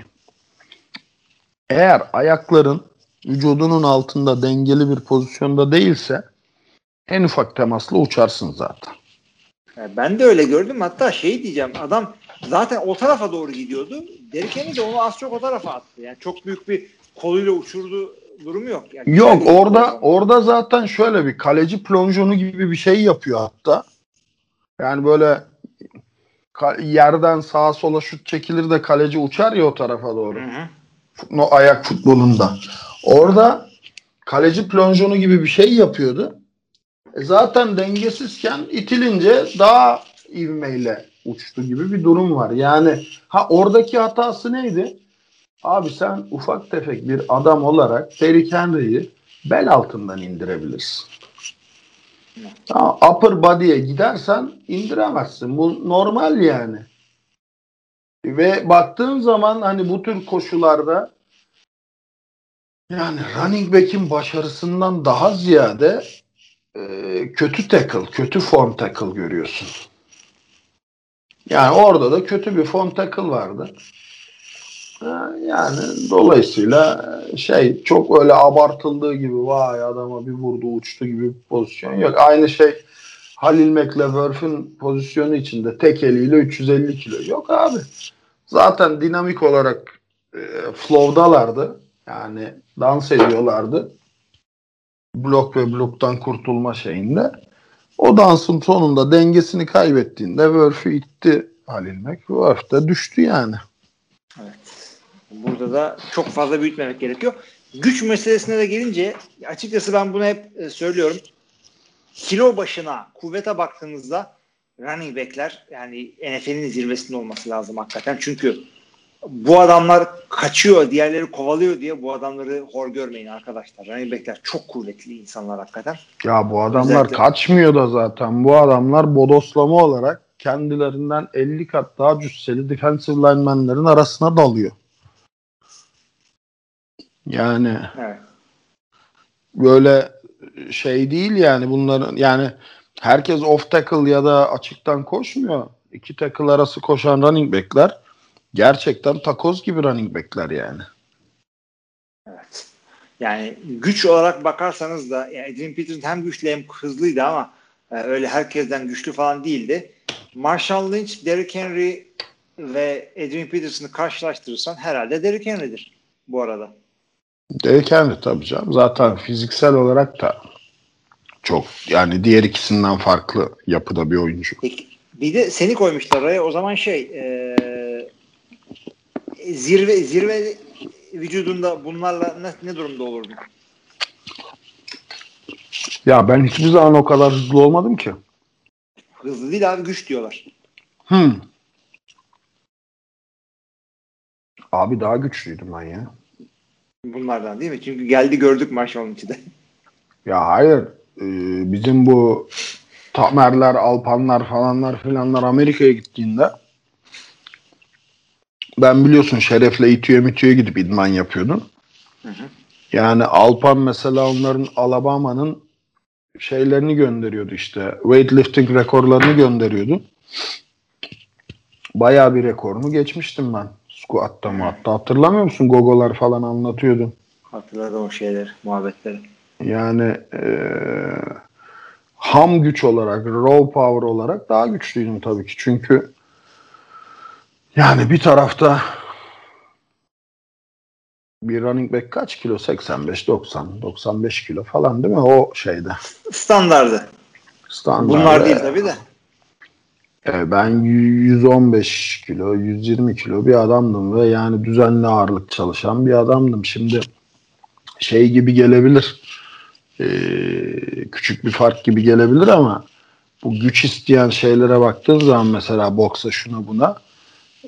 Eğer ayakların vücudunun altında dengeli bir pozisyonda değilse en ufak temasla uçarsın zaten. Ben de öyle gördüm. Hatta şey diyeceğim. Adam zaten o tarafa doğru gidiyordu. Derrick Henry de onu az çok o tarafa attı. Yani çok büyük bir koluyla uçurdu durumu yok. Yani Yok orada gidiyor. orada zaten şöyle bir kaleci plonjonu gibi bir şey yapıyor hatta. Yani böyle yerden sağa sola şut çekilir de kaleci uçar ya o tarafa doğru. Hı hı. Ayak futbolunda. Orada kaleci plonjonu gibi bir şey yapıyordu. E zaten dengesizken itilince daha ivmeyle uçtu gibi bir durum var. Yani ha oradaki hatası neydi? Abi sen ufak tefek bir adam olarak Derrick Henry'i bel altından indirebilirsin. Upper body'ye gidersen indiremezsin. Bu normal yani. Ve baktığın zaman hani bu tür koşularda yani running back'in başarısından daha ziyade e, kötü tackle, kötü form tackle görüyorsun. Yani orada da kötü bir form tackle vardı. Yani dolayısıyla şey çok öyle abartıldığı gibi vay adama bir vurdu uçtu gibi bir pozisyon yok. Aynı şey Halil McLeverf'in pozisyonu içinde tek eliyle 350 kilo. Yok abi. Zaten dinamik olarak e, flow'dalardı. Yani dans ediyorlardı. Blok ve bloktan kurtulma şeyinde. O dansın sonunda dengesini kaybettiğinde Wurf'ü itti Halil Mac. Wurf de düştü yani. Burada da çok fazla büyütmemek gerekiyor. Güç meselesine de gelince açıkçası ben bunu hep e, söylüyorum. Kilo başına kuvvete baktığınızda running backler yani NFL'in zirvesinde olması lazım hakikaten. Çünkü bu adamlar kaçıyor, diğerleri kovalıyor diye bu adamları hor görmeyin arkadaşlar. Running backler çok kuvvetli insanlar hakikaten. Ya bu adamlar Özellikle- kaçmıyor da zaten. Bu adamlar bodoslama olarak kendilerinden 50 kat daha cüsseli defensive linemenlerin arasına dalıyor. Yani Evet. böyle şey değil yani bunların yani herkes off tackle ya da açıktan koşmuyor. İki tackle arası koşan running backler gerçekten takoz gibi running backler yani. Evet. Yani güç olarak bakarsanız da yani Adrian Peterson hem güçlü hem hızlıydı ama e, öyle herkesten güçlü falan değildi. Marshall Lynch, Derrick Henry ve Adrian Peterson'ı karşılaştırırsan herhalde Derrick Henry'dir bu arada. Derrick Henry tabii canım. Zaten fiziksel olarak da çok yani diğer ikisinden farklı yapıda bir oyuncu. Peki, bir de seni koymuşlar oraya. O zaman şey e, zirve zirve vücudunda bunlarla ne, ne durumda olurdun? Ya ben hiçbir zaman o kadar hızlı olmadım ki. Hızlı değil abi güç diyorlar. Hmm. Abi daha güçlüydüm ben ya. Bunlardan değil mi? Çünkü geldi gördük Marshall'ın içinde. Ya hayır. Ee, bizim bu Tamerler, Alpanlar falanlar filanlar Amerika'ya gittiğinde ben biliyorsun Şeref'le İTÜ'ye MİTÜ'ye gidip idman yapıyordum. Hı hı. Yani Alpan mesela onların Alabama'nın şeylerini gönderiyordu işte. Weightlifting rekorlarını gönderiyordu. Bayağı bir rekorunu geçmiştim ben. Squat'ta mı hatta hatırlamıyor musun? Gogolar falan anlatıyordu. Hatırladım o şeyler, muhabbetleri. Yani eee, ham güç olarak, raw power olarak daha güçlüydüm tabii ki. Çünkü yani bir tarafta bir running back kaç kilo? 85, 90, 95 kilo falan değil mi? O şeyde. Standardı. Standart. Bunlar değil tabii de. E, ben 115 kilo, 120 kilo bir adamdım ve yani düzenli ağırlık çalışan bir adamdım. Şimdi şey gibi gelebilir, e, küçük bir fark gibi gelebilir ama bu güç isteyen şeylere baktığın zaman mesela boksa şuna buna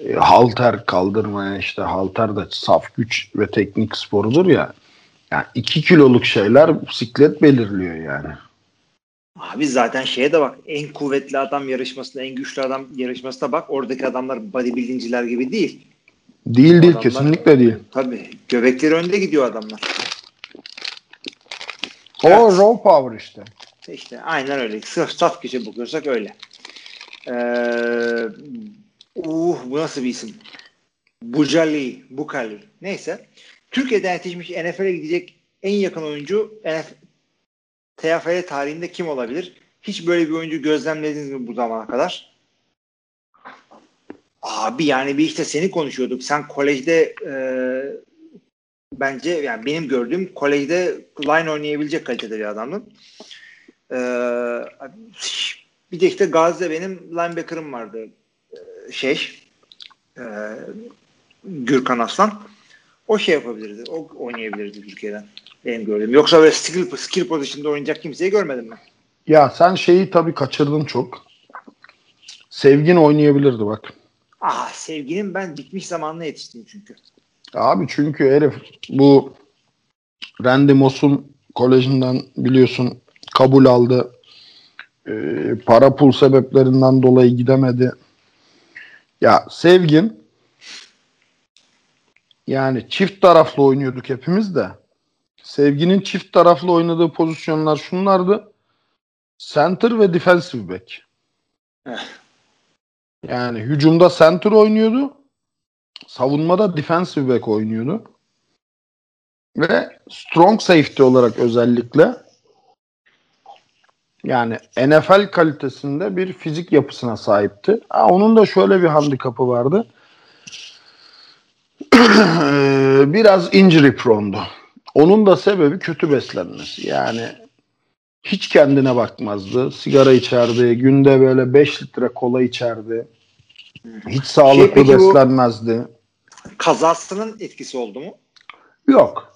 e, halter kaldırmaya işte halter de saf güç ve teknik sporudur ya. Yani 2 kiloluk şeyler bisiklet belirliyor yani. Abi zaten şeye de bak en kuvvetli adam yarışmasında en güçlü adam yarışmasına bak oradaki adamlar bodybuildingciler gibi değil. Değil değil Adamlar- kesinlikle değil. Tabii göbekleri önde gidiyor adamlar. O Evet. raw power işte. İşte aynen öyle. Sırf saf güce bakıyorsak öyle. Ee, uh, bu nasıl bir isim? Bucali, Bukali. Neyse. Türkiye'den yetişmiş NFL'e gidecek en yakın oyuncu NFL, TFL tarihinde kim olabilir? Hiç böyle bir oyuncu gözlemlediniz mi bu zamana kadar? Abi yani bir işte seni konuşuyorduk. Sen kolejde e, bence yani benim gördüğüm kolejde line oynayabilecek kalitede bir adamdın. Ee, bir de işte Gazi'de benim linebacker'ım vardı. Ee, şey e, Gürkan Aslan. O şey yapabilirdi. O oynayabilirdi Türkiye'den. Benim gördüğüm. Yoksa böyle skill, skill pozisyonda oynayacak kimseyi görmedim ben. Ya sen şeyi tabii kaçırdın çok. Sevgin oynayabilirdi bak. Ah sevginin ben bitmiş zamanına yetiştim çünkü. Abi çünkü herif bu Randy Moss'un kolejinden biliyorsun kabul aldı. Ee, para pul sebeplerinden dolayı gidemedi. Ya Sevgin yani çift taraflı oynuyorduk hepimiz de. Sevginin çift taraflı oynadığı pozisyonlar şunlardı. Center ve defensive back. Eh. Yani hücumda center oynuyordu. Savunmada defensive back oynuyordu. Ve strong safety olarak özellikle yani NFL kalitesinde bir fizik yapısına sahipti. Ha, onun da şöyle bir handikapı vardı. Biraz injury prone'du. Onun da sebebi kötü beslenmesi. Yani hiç kendine bakmazdı. Sigara içerdi. Günde böyle 5 litre kola içerdi. Hiç sağlıklı Şey peki bu- beslenmezdi. Kazasının etkisi oldu mu? Yok.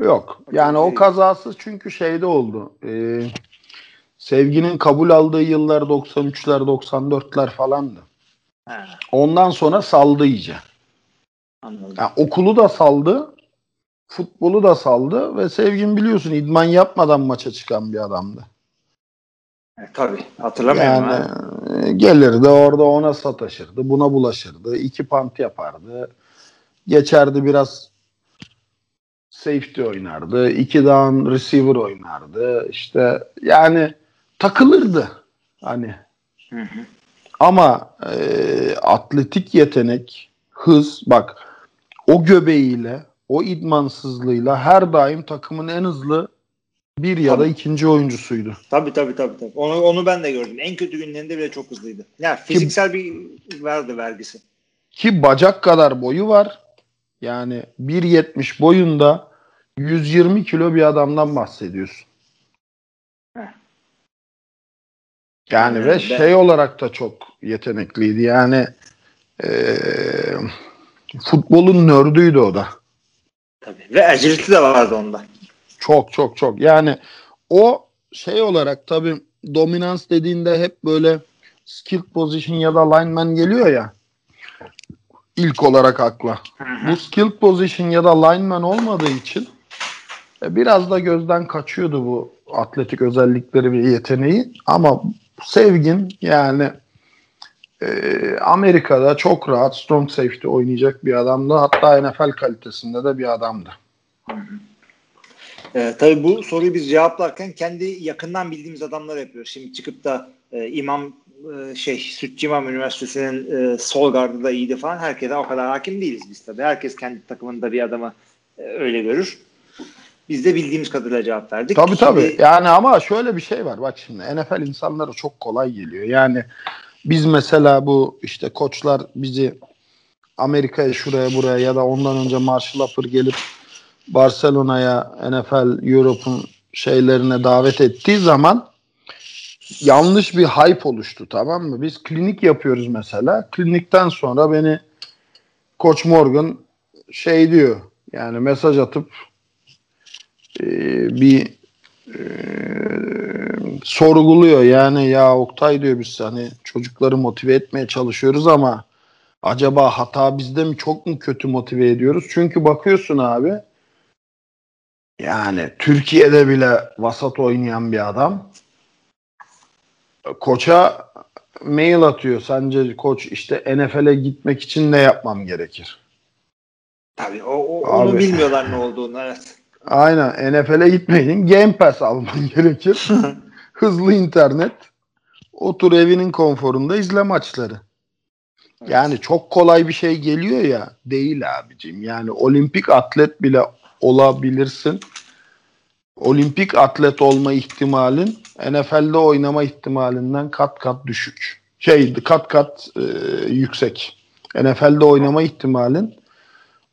Yok. Yani o kazası çünkü şeyde oldu. Ee, sevginin kabul aldığı yıllar 93'ler 94'ler falandı. Ha, Ondan sonra saldı iyice. anladım. Yani okulu da saldı. Futbolu da saldı ve Sevgin biliyorsun idman yapmadan maça çıkan bir adamdı. E, tabii. Hatırlamıyorum. Yani ha. e, gelirdi orada ona sataşırdı, buna bulaşırdı, iki pant yapardı. Geçerdi biraz safety oynardı, iki down receiver oynardı. İşte yani takılırdı hani. Hı hı. Ama e, atletik yetenek, hız bak o göbeğiyle, o idmansızlığıyla her daim takımın en hızlı bir ya da ikinci oyuncusuydu. Tabii tabii tabii. tabii. Onu, onu ben de gördüm. En kötü günlerinde bile çok hızlıydı. Ya fiziksel bir verdi vergisi. Ki bacak kadar boyu var. Yani 1.70 boyunda 120 kilo bir adamdan bahsediyorsun. Heh. Yani Ee, ve ben- şey olarak da çok yetenekliydi. Yani eee, futbolun nördüydü o da. Tabii. Ve agility de vardı onda. Çok çok çok. Yani o şey olarak tabii dominans dediğinde hep böyle skilled position ya da lineman geliyor ya. ilk olarak akla. Bu skilled position ya da lineman olmadığı için e, biraz da gözden kaçıyordu bu atletik özellikleri ve yeteneği. Ama Sevgin yani e, Amerika'da çok rahat strong safety oynayacak bir adamdı. Hatta NFL kalitesinde de bir adamdı. Ee, tabii bu soruyu biz cevaplarken kendi yakından bildiğimiz adamlar yapıyor. Şimdi çıkıp da e, İmam e, şey Sütçü İmam Üniversitesi'nin e, sol gardı da iyiydi falan. Herkese o kadar hakim değiliz biz tabii. Herkes kendi takımında bir adamı e, öyle görür. Biz de bildiğimiz kadarıyla cevap verdik. Tabii tabii. Şimdi- Yani ama şöyle bir şey var. Bak şimdi NFL insanlara çok kolay geliyor. Yani biz mesela bu işte koçlar bizi Amerika'ya şuraya buraya ya da ondan önce Marshall Upper gelip Barcelona'ya NFL Europe'un şeylerine davet ettiği zaman yanlış bir hype oluştu tamam mı? Biz klinik yapıyoruz mesela. Klinikten sonra beni Koç Morgan şey diyor yani mesaj atıp e, bir e, sorguluyor yani ya Oktay diyor biz hani çocukları motive etmeye çalışıyoruz ama acaba hata bizde mi çok mu kötü motive ediyoruz? Çünkü bakıyorsun abi yani Türkiye'de bile vasat oynayan bir adam koça mail atıyor. Sence koç işte NFL'e gitmek için ne yapmam gerekir? Tabii o, o onu Abi. bilmiyorlar ne olduğunu evet. Aynen NFL'e gitmeyin. Game Pass alman gerekir. Hızlı internet. Otur evinin konforunda izle maçları. Yani çok kolay bir şey geliyor ya. Değil abicim. Yani olimpik atlet bile olabilirsin. Olimpik atlet olma ihtimalin NFL'de oynama ihtimalinden kat kat düşük. Şey kat kat e, yüksek. NFL'de oynama ihtimalin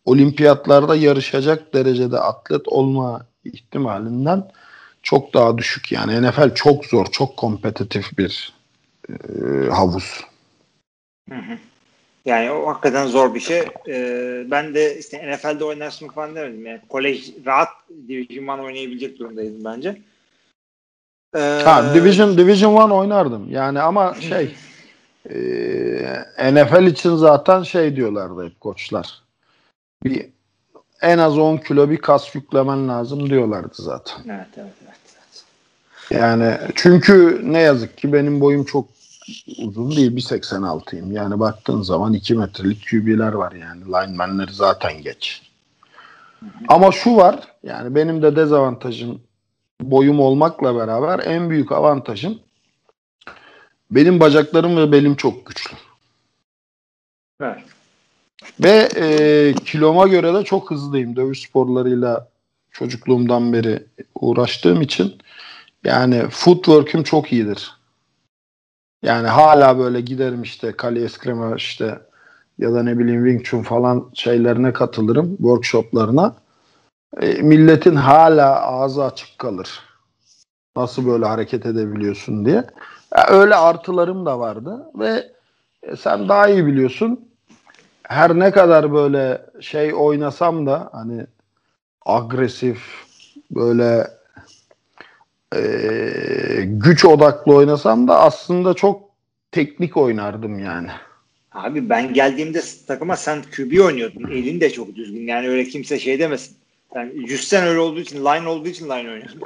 olimpiyatlarda yarışacak derecede atlet olma ihtimalinden çok daha düşük. Yani NFL çok zor, çok kompetitif bir e, havuz. Hı hı. Yani o hakikaten zor bir şey. Ee, ben de işte NFL'de oynarsın falan demedim. Yani kolej rahat Division 1 oynayabilecek durumdaydım bence. Ee, Ha, Division Division 1 oynardım. Yani ama şey e, NFL için zaten şey diyorlardı hep koçlar. Bir en az 10 kilo bir kas yüklemen lazım diyorlardı zaten. Evet, evet, evet. evet. Yani çünkü ne yazık ki benim boyum çok uzun değil. 1.86'yım. Yani baktığın zaman 2 metrelik QB'ler var yani. Linemenleri zaten geç. Ama şu var. Yani benim de dezavantajım boyum olmakla beraber en büyük avantajım benim bacaklarım ve belim çok güçlü. Evet. Ve e, kiloma göre de çok hızlıyım. Dövüş sporlarıyla çocukluğumdan beri uğraştığım için yani footwork'üm çok iyidir. Yani hala böyle giderim işte kale eskreme işte ya da ne bileyim Wing Chun falan şeylerine katılırım, workshoplarına. E, milletin hala ağzı açık kalır. Nasıl böyle hareket edebiliyorsun diye. Ya öyle artılarım da vardı ve e, sen daha iyi biliyorsun. Her ne kadar böyle şey oynasam da hani agresif böyle e, güç odaklı oynasam da aslında çok teknik oynardım yani. Abi ben geldiğimde takıma sen QB oynuyordun. Elin de çok düzgün. Yani öyle kimse şey demesin. Yani Justen öyle olduğu için, line olduğu için line oynuyordun.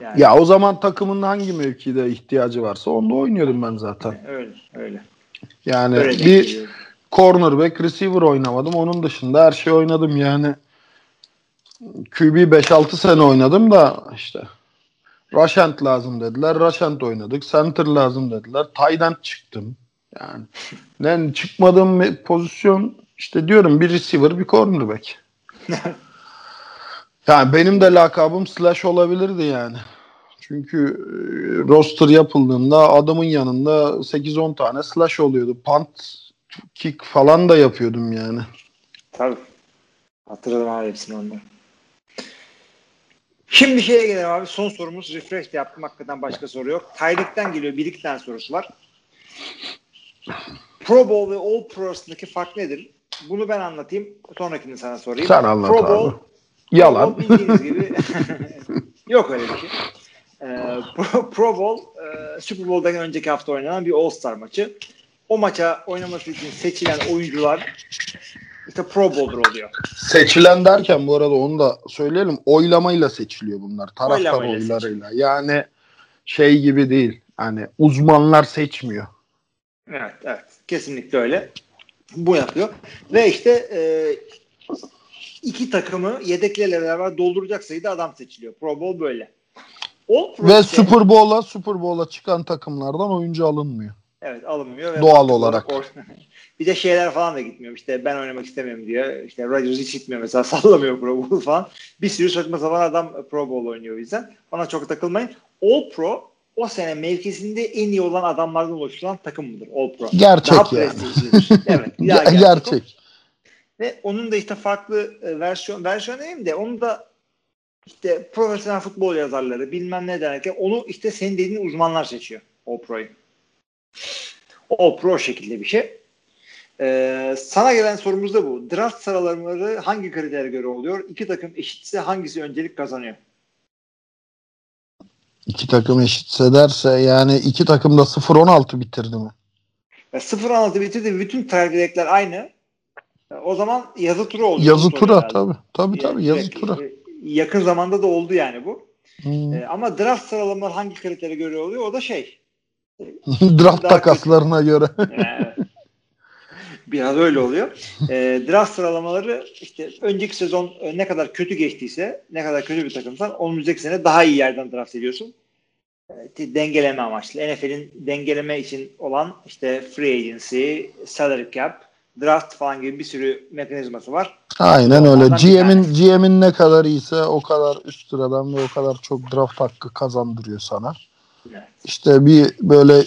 Yani, Ya o zaman takımın hangi mevkide ihtiyacı varsa onda oynuyordum ben zaten. Öyle, öyle. Yani öyle bir. Cornerback, receiver oynamadım. Onun dışında her şey oynadım yani. QB 5-6 sene oynadım da işte rush end lazım dediler. Rush end oynadık. Center lazım dediler. End çıktım. Yani ne çıkmadığım bir pozisyon işte diyorum bir receiver bir cornerback. yani benim de lakabım slash olabilirdi yani. Çünkü e, roster yapıldığında adamın yanında 8-10 tane slash oluyordu. Punt, kick falan da yapıyordum yani. Tabii. Hatırladım abi hepsini ondan. Şimdi şeye gelelim abi. Son sorumuz. Refresh de yaptım. Hakikaten başka soru yok. Tyreek'ten geliyor. Bir iki tane sorusu var. Pro Bowl ve All Pro arasındaki fark nedir? Bunu ben anlatayım. Sonrakini sana sorayım. Sen anlat Pro abi. Bowl, Yalan. Pro Bowl bildiğiniz gibi yok öyle bir şey. Ee, Pro, Pro Bowl e, Super Bowl'dan önceki hafta oynanan bir All Star maçı. O maça oynaması için seçilen oyuncular işte Pro Bowler oluyor. Seçilen derken bu arada onu da söyleyelim. Oylamayla seçiliyor bunlar. Taraftar Oylamayla oylarıyla. Yani şey gibi değil. Hani uzmanlar seçmiyor. Evet, evet. Kesinlikle öyle. Bu yapıyor. Ve işte e, iki takımı yedeklerle beraber dolduracak sayıda adam seçiliyor. Pro Bowl böyle. Pro Ve Super Bowl'a Super Bowl'a çıkan takımlardan oyuncu alınmıyor. Evet alınmıyor. Ve Doğal olarak. or- bir de şeyler falan da gitmiyor. İşte ben oynamak istemiyorum diyor. İşte Rodgers hiç gitmiyor mesela sallamıyor Pro Bowl falan. Bir sürü saçma sapan adam Pro Bowl oynuyor o yüzden. Ona çok takılmayın. All Pro o sene mevkisinde en iyi olan adamlardan oluşturulan takım mıdır? All Pro. Gerçek Daha yani. prestijlidir. evet. daha Ger- gerçek gerçek. Ve onun da işte farklı e, versiyon versiyon demeyeyim de onu da işte profesyonel futbol yazarları bilmem ne derken onu işte senin dediğin uzmanlar seçiyor All Pro'yu. All Pro o şekilde bir şey. Ee, sana gelen sorumuz da bu. Draft sıralamaları hangi kritere göre oluyor? İki takım eşitse hangisi öncelik kazanıyor? İki takım eşitse derse yani iki takım da 0-16 bitirdi mi? 0-16 bitirdi. Bütün tarihler aynı. O zaman yazı tura oldu. Yazı tura tabii. Tabii tabii yazı direkt, tura. e, Yakın zamanda da oldu yani bu. Hmm. E, ama draft sıralamaları hangi kritere göre oluyor? O da şey. Draft daha takaslarına göre. biraz öyle oluyor. E, draft sıralamaları işte önceki sezon e, ne kadar kötü geçtiyse, ne kadar kötü bir takımsan önümüzdeki sene daha iyi yerden draft ediyorsun. E, dengeleme amaçlı. NFL'in dengeleme için olan işte free agency, salary cap, draft falan gibi bir sürü mekanizması var. Aynen öyle. Onlardan bir GM'in. GM'in ne kadar iyiyse o kadar üst sıradan ve o kadar çok draft hakkı kazandırıyor sana. İşte bir böyle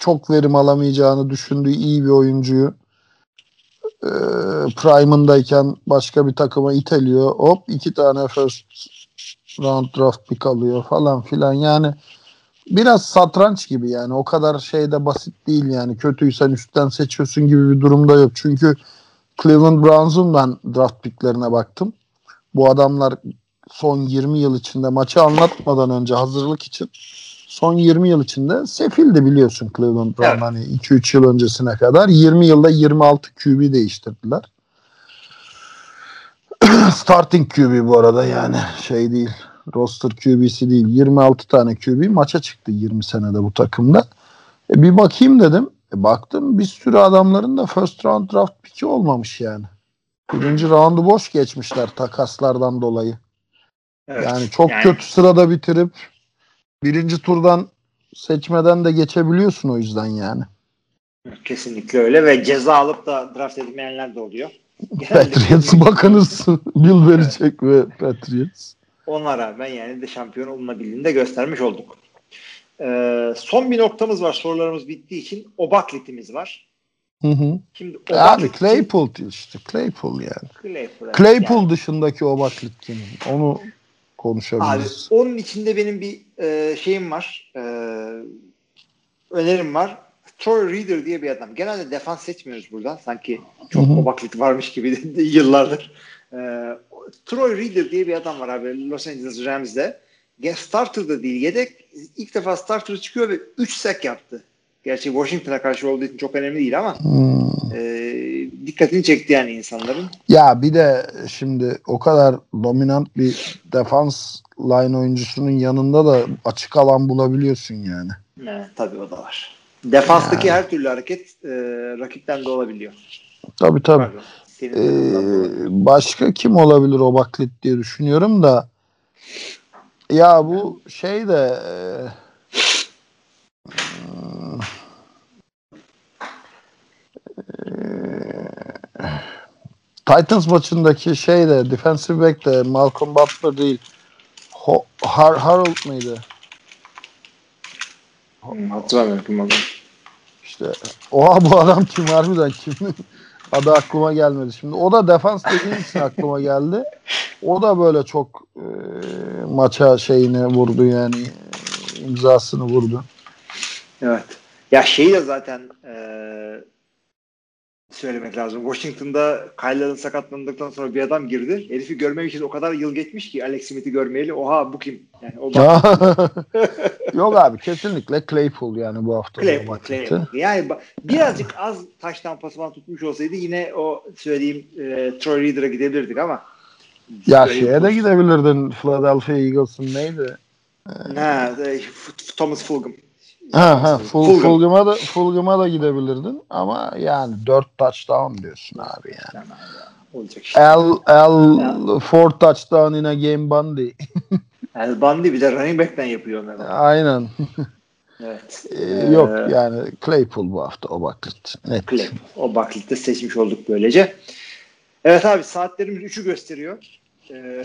çok verim alamayacağını düşündüğü iyi bir oyuncuyu e, prime'ındayken başka bir takıma iteliyor. Hop iki tane first round draft pick alıyor falan filan. Yani biraz satranç gibi yani. O kadar şey de basit değil yani. Kötüysen üstten seçiyorsun gibi bir durumda yok. Çünkü Cleveland Browns'un ben draft picklerine baktım. Bu adamlar son 20 yıl içinde maçı anlatmadan önce hazırlık için son 20 yıl içinde sefildi biliyorsun Cleveland Brown Evet. hani 2-3 yıl öncesine kadar 20 yılda 26 QB değiştirdiler. Starting QB bu arada yani şey değil roster QB'si değil 26 tane QB maça çıktı 20 senede bu takımda. E bir bakayım dedim. E baktım bir sürü adamların da first round draft pick'i olmamış yani. Birinci roundu boş geçmişler takaslardan dolayı. Evet. Yani çok Yani- kötü sırada bitirip birinci turdan seçmeden de geçebiliyorsun o yüzden yani. Kesinlikle öyle ve ceza alıp da draft edilmeyenler de oluyor. Patriots bakınız Bill Belichick ve Patriots. Ona rağmen yani de şampiyon olunabildiğini de göstermiş olduk. Ee, son bir noktamız var. Sorularımız bittiği için Obaklit'imiz var. Hı hı. Şimdi E Obaklit kim? Claypool değil işte Claypool yani. Claypool. evet. Claypool Yani, dışındaki o baklit kimin? Onu abi, konuşabiliriz. onun içinde benim bir e, şeyim var. E, önerim var. Troy Reader diye bir adam. Genelde defans seçmiyoruz burada. Sanki çok hı. Obaklit varmış gibi yıllardır. E, Troy Reader diye bir adam var abi Los Angeles Rams'de. Starter da değil. Yedek ilk defa starter çıkıyor ve 3 sack yaptı. Gerçi Washington'a karşı olduğu için çok önemli değil ama Hmm. e, dikkatini çekti yani insanların. Ya bir de şimdi o kadar dominant bir defans line oyuncusunun yanında da açık alan bulabiliyorsun yani. Evet, tabii o da var. Defanstaki Yani. her türlü hareket e, rakipten de olabiliyor. Tabii tabii. Pardon. Ee, başka kim olabilir o baklit diye düşünüyorum da ya bu şey de e, Titans maçındaki şey de defensive back de Malcolm Butler değil Ho- Har- Harold mıydı? Hatırlamıyorum olduğunu. İşte oha bu adam kim harbiden kim? Adı aklıma gelmedi. Şimdi o da defans dediğin için aklıma geldi. O da böyle çok e, maça şeyini vurdu yani imzasını vurdu. Evet. Ya şeyi de zaten e, söylemek lazım. Washington'da Kyle Allen sakatlandıktan sonra bir adam girdi. Herifi görmemek için o kadar yıl geçmiş ki Alex Smith'i görmeyeli. Oha bu kim? Yani o. Yok abi kesinlikle Claypool yani bu hafta. Claypool, Claypool. Yani birazcık az taştan pasman tutmuş olsaydı yine o söylediğim e, Troy Reader'a gidebilirdik ama Ya Claypool- şeye de gidebilirdin Philadelphia Eagles'ın neydi? Ha, F- Thomas Fulgham. Ha ha Ful, Fulgham. Fulgham'a da Fulgham'a da gidebilirdin ama yani 4 touchdown diyorsun abi yani. Olacak işte. L L four touchdown in a game Bundy. El Bundy bir de running back'ten yapıyor onu. Aynen. Evet. Ee, Ee, yok yani Claypool bu hafta o baklit. Net. Clay. O Buckley'de seçmiş olduk böylece. Evet abi saatlerimiz 3'ü gösteriyor. Ee,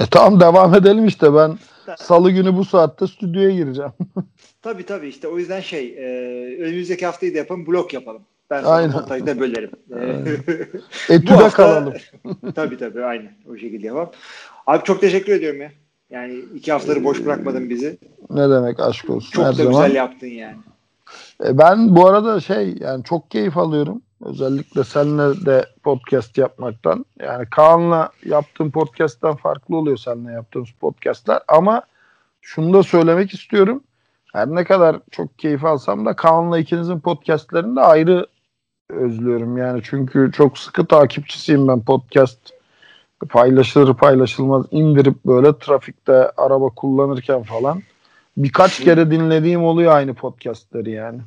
E tamam devam edelim işte ben salı günü bu saatte stüdyoya gireceğim. tabii tabii işte o yüzden şey e, önümüzdeki haftayı da yapalım blok yapalım. Ben sana Aynen. montajda bölerim. Ee, Etüde hafta- kalalım. tabii tabii aynı o şekilde yapalım. Abi çok teşekkür ediyorum ya. Yani iki haftaları boş bırakmadın bizi. Ne demek aşk olsun Çok her da zaman. güzel yaptın yani. E, ben bu arada şey yani çok keyif alıyorum. Özellikle seninle de podcast yapmaktan. Yani Kaan'la yaptığım podcast'tan farklı oluyor seninle yaptığımız podcast'lar. Ama şunu da söylemek istiyorum. her ne kadar çok keyif alsam da Kaan'la ikinizin podcastlerini de ayrı özlüyorum yani çünkü çok sıkı takipçisiyim ben podcast paylaşılır paylaşılmaz indirip böyle trafikte araba kullanırken falan birkaç kere dinlediğim oluyor aynı podcastleri yani.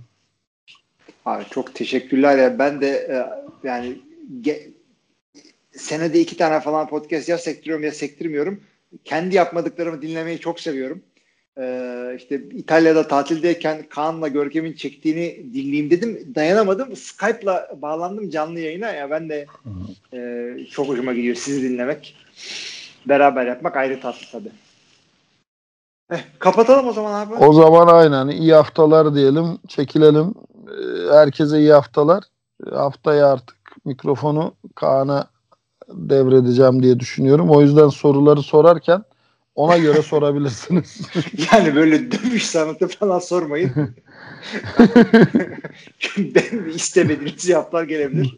Abi çok teşekkürler ya. Ben de e, yani ge- senede iki tane falan podcast ya sektiriyorum ya sektirmiyorum. Kendi yapmadıklarımı dinlemeyi çok seviyorum. Ee, işte İtalya'da tatildeyken Kaan'la Görkem'in çektiğini dinleyeyim dedim. Dayanamadım. Skype'la bağlandım canlı yayına. Ya ben de e, çok hoşuma gidiyor sizi dinlemek. Beraber yapmak ayrı tatlı tabii. Eh, kapatalım o zaman abi. O zaman aynen iyi haftalar diyelim. Çekilelim. Ee, Herkese iyi haftalar. Haftaya artık mikrofonu Kaan'a devredeceğim diye düşünüyorum. O yüzden soruları sorarken ona göre sorabilirsiniz. Yani böyle dövüş sanatı falan sormayın. ben istemediğiniz cevaplar gelebilir.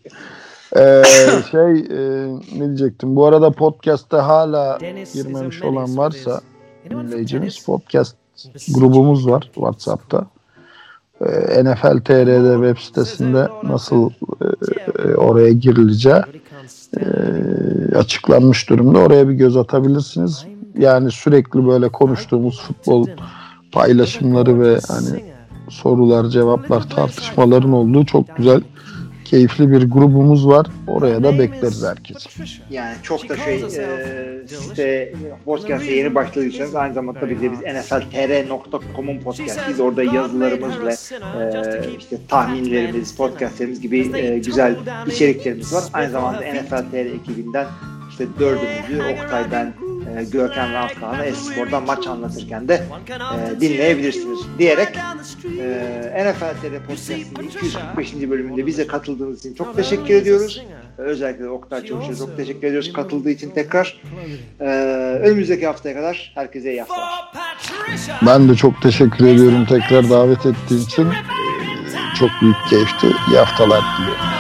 Ee, şey e, ne diyecektim? Bu arada podcast'ta hala girmemiş olan varsa dinleyicimiz podcast grubumuz var WhatsApp'ta. Ee, NFL TR'de web sitesinde nasıl e, e, oraya girileceği e, açıklanmış durumda. Oraya bir göz atabilirsiniz. Yani sürekli böyle konuştuğumuz futbol paylaşımları ve hani sorular, cevaplar, tartışmaların olduğu çok güzel keyifli bir grubumuz var. Oraya da bekleriz herkesi. Yani çok da şey e, site yeni başladıysanız aynı zamanda bir de biz nfltr.com'un podcast'iyiz. Orada yazılarımız ve e, işte tahminlerimiz, podcastlerimiz gibi e, güzel içeriklerimiz var. Aynı zamanda NFL TR ekibinden işte dördümüzü Oktay, ben, e, Görkem Ramskan'la Espor'dan maç anlatırken de e, dinleyebilirsiniz diyerek e, NFL TR Podcast'ın 245. bölümünde bize katıldığınız için çok teşekkür ediyoruz. Özellikle Oktay Çavuş'a çok teşekkür ediyoruz katıldığı için tekrar. E, önümüzdeki haftaya kadar herkese iyi haftalar. Ben de çok teşekkür ediyorum tekrar davet ettiğin için. Çok büyük keyifti. İyi haftalar diliyorum.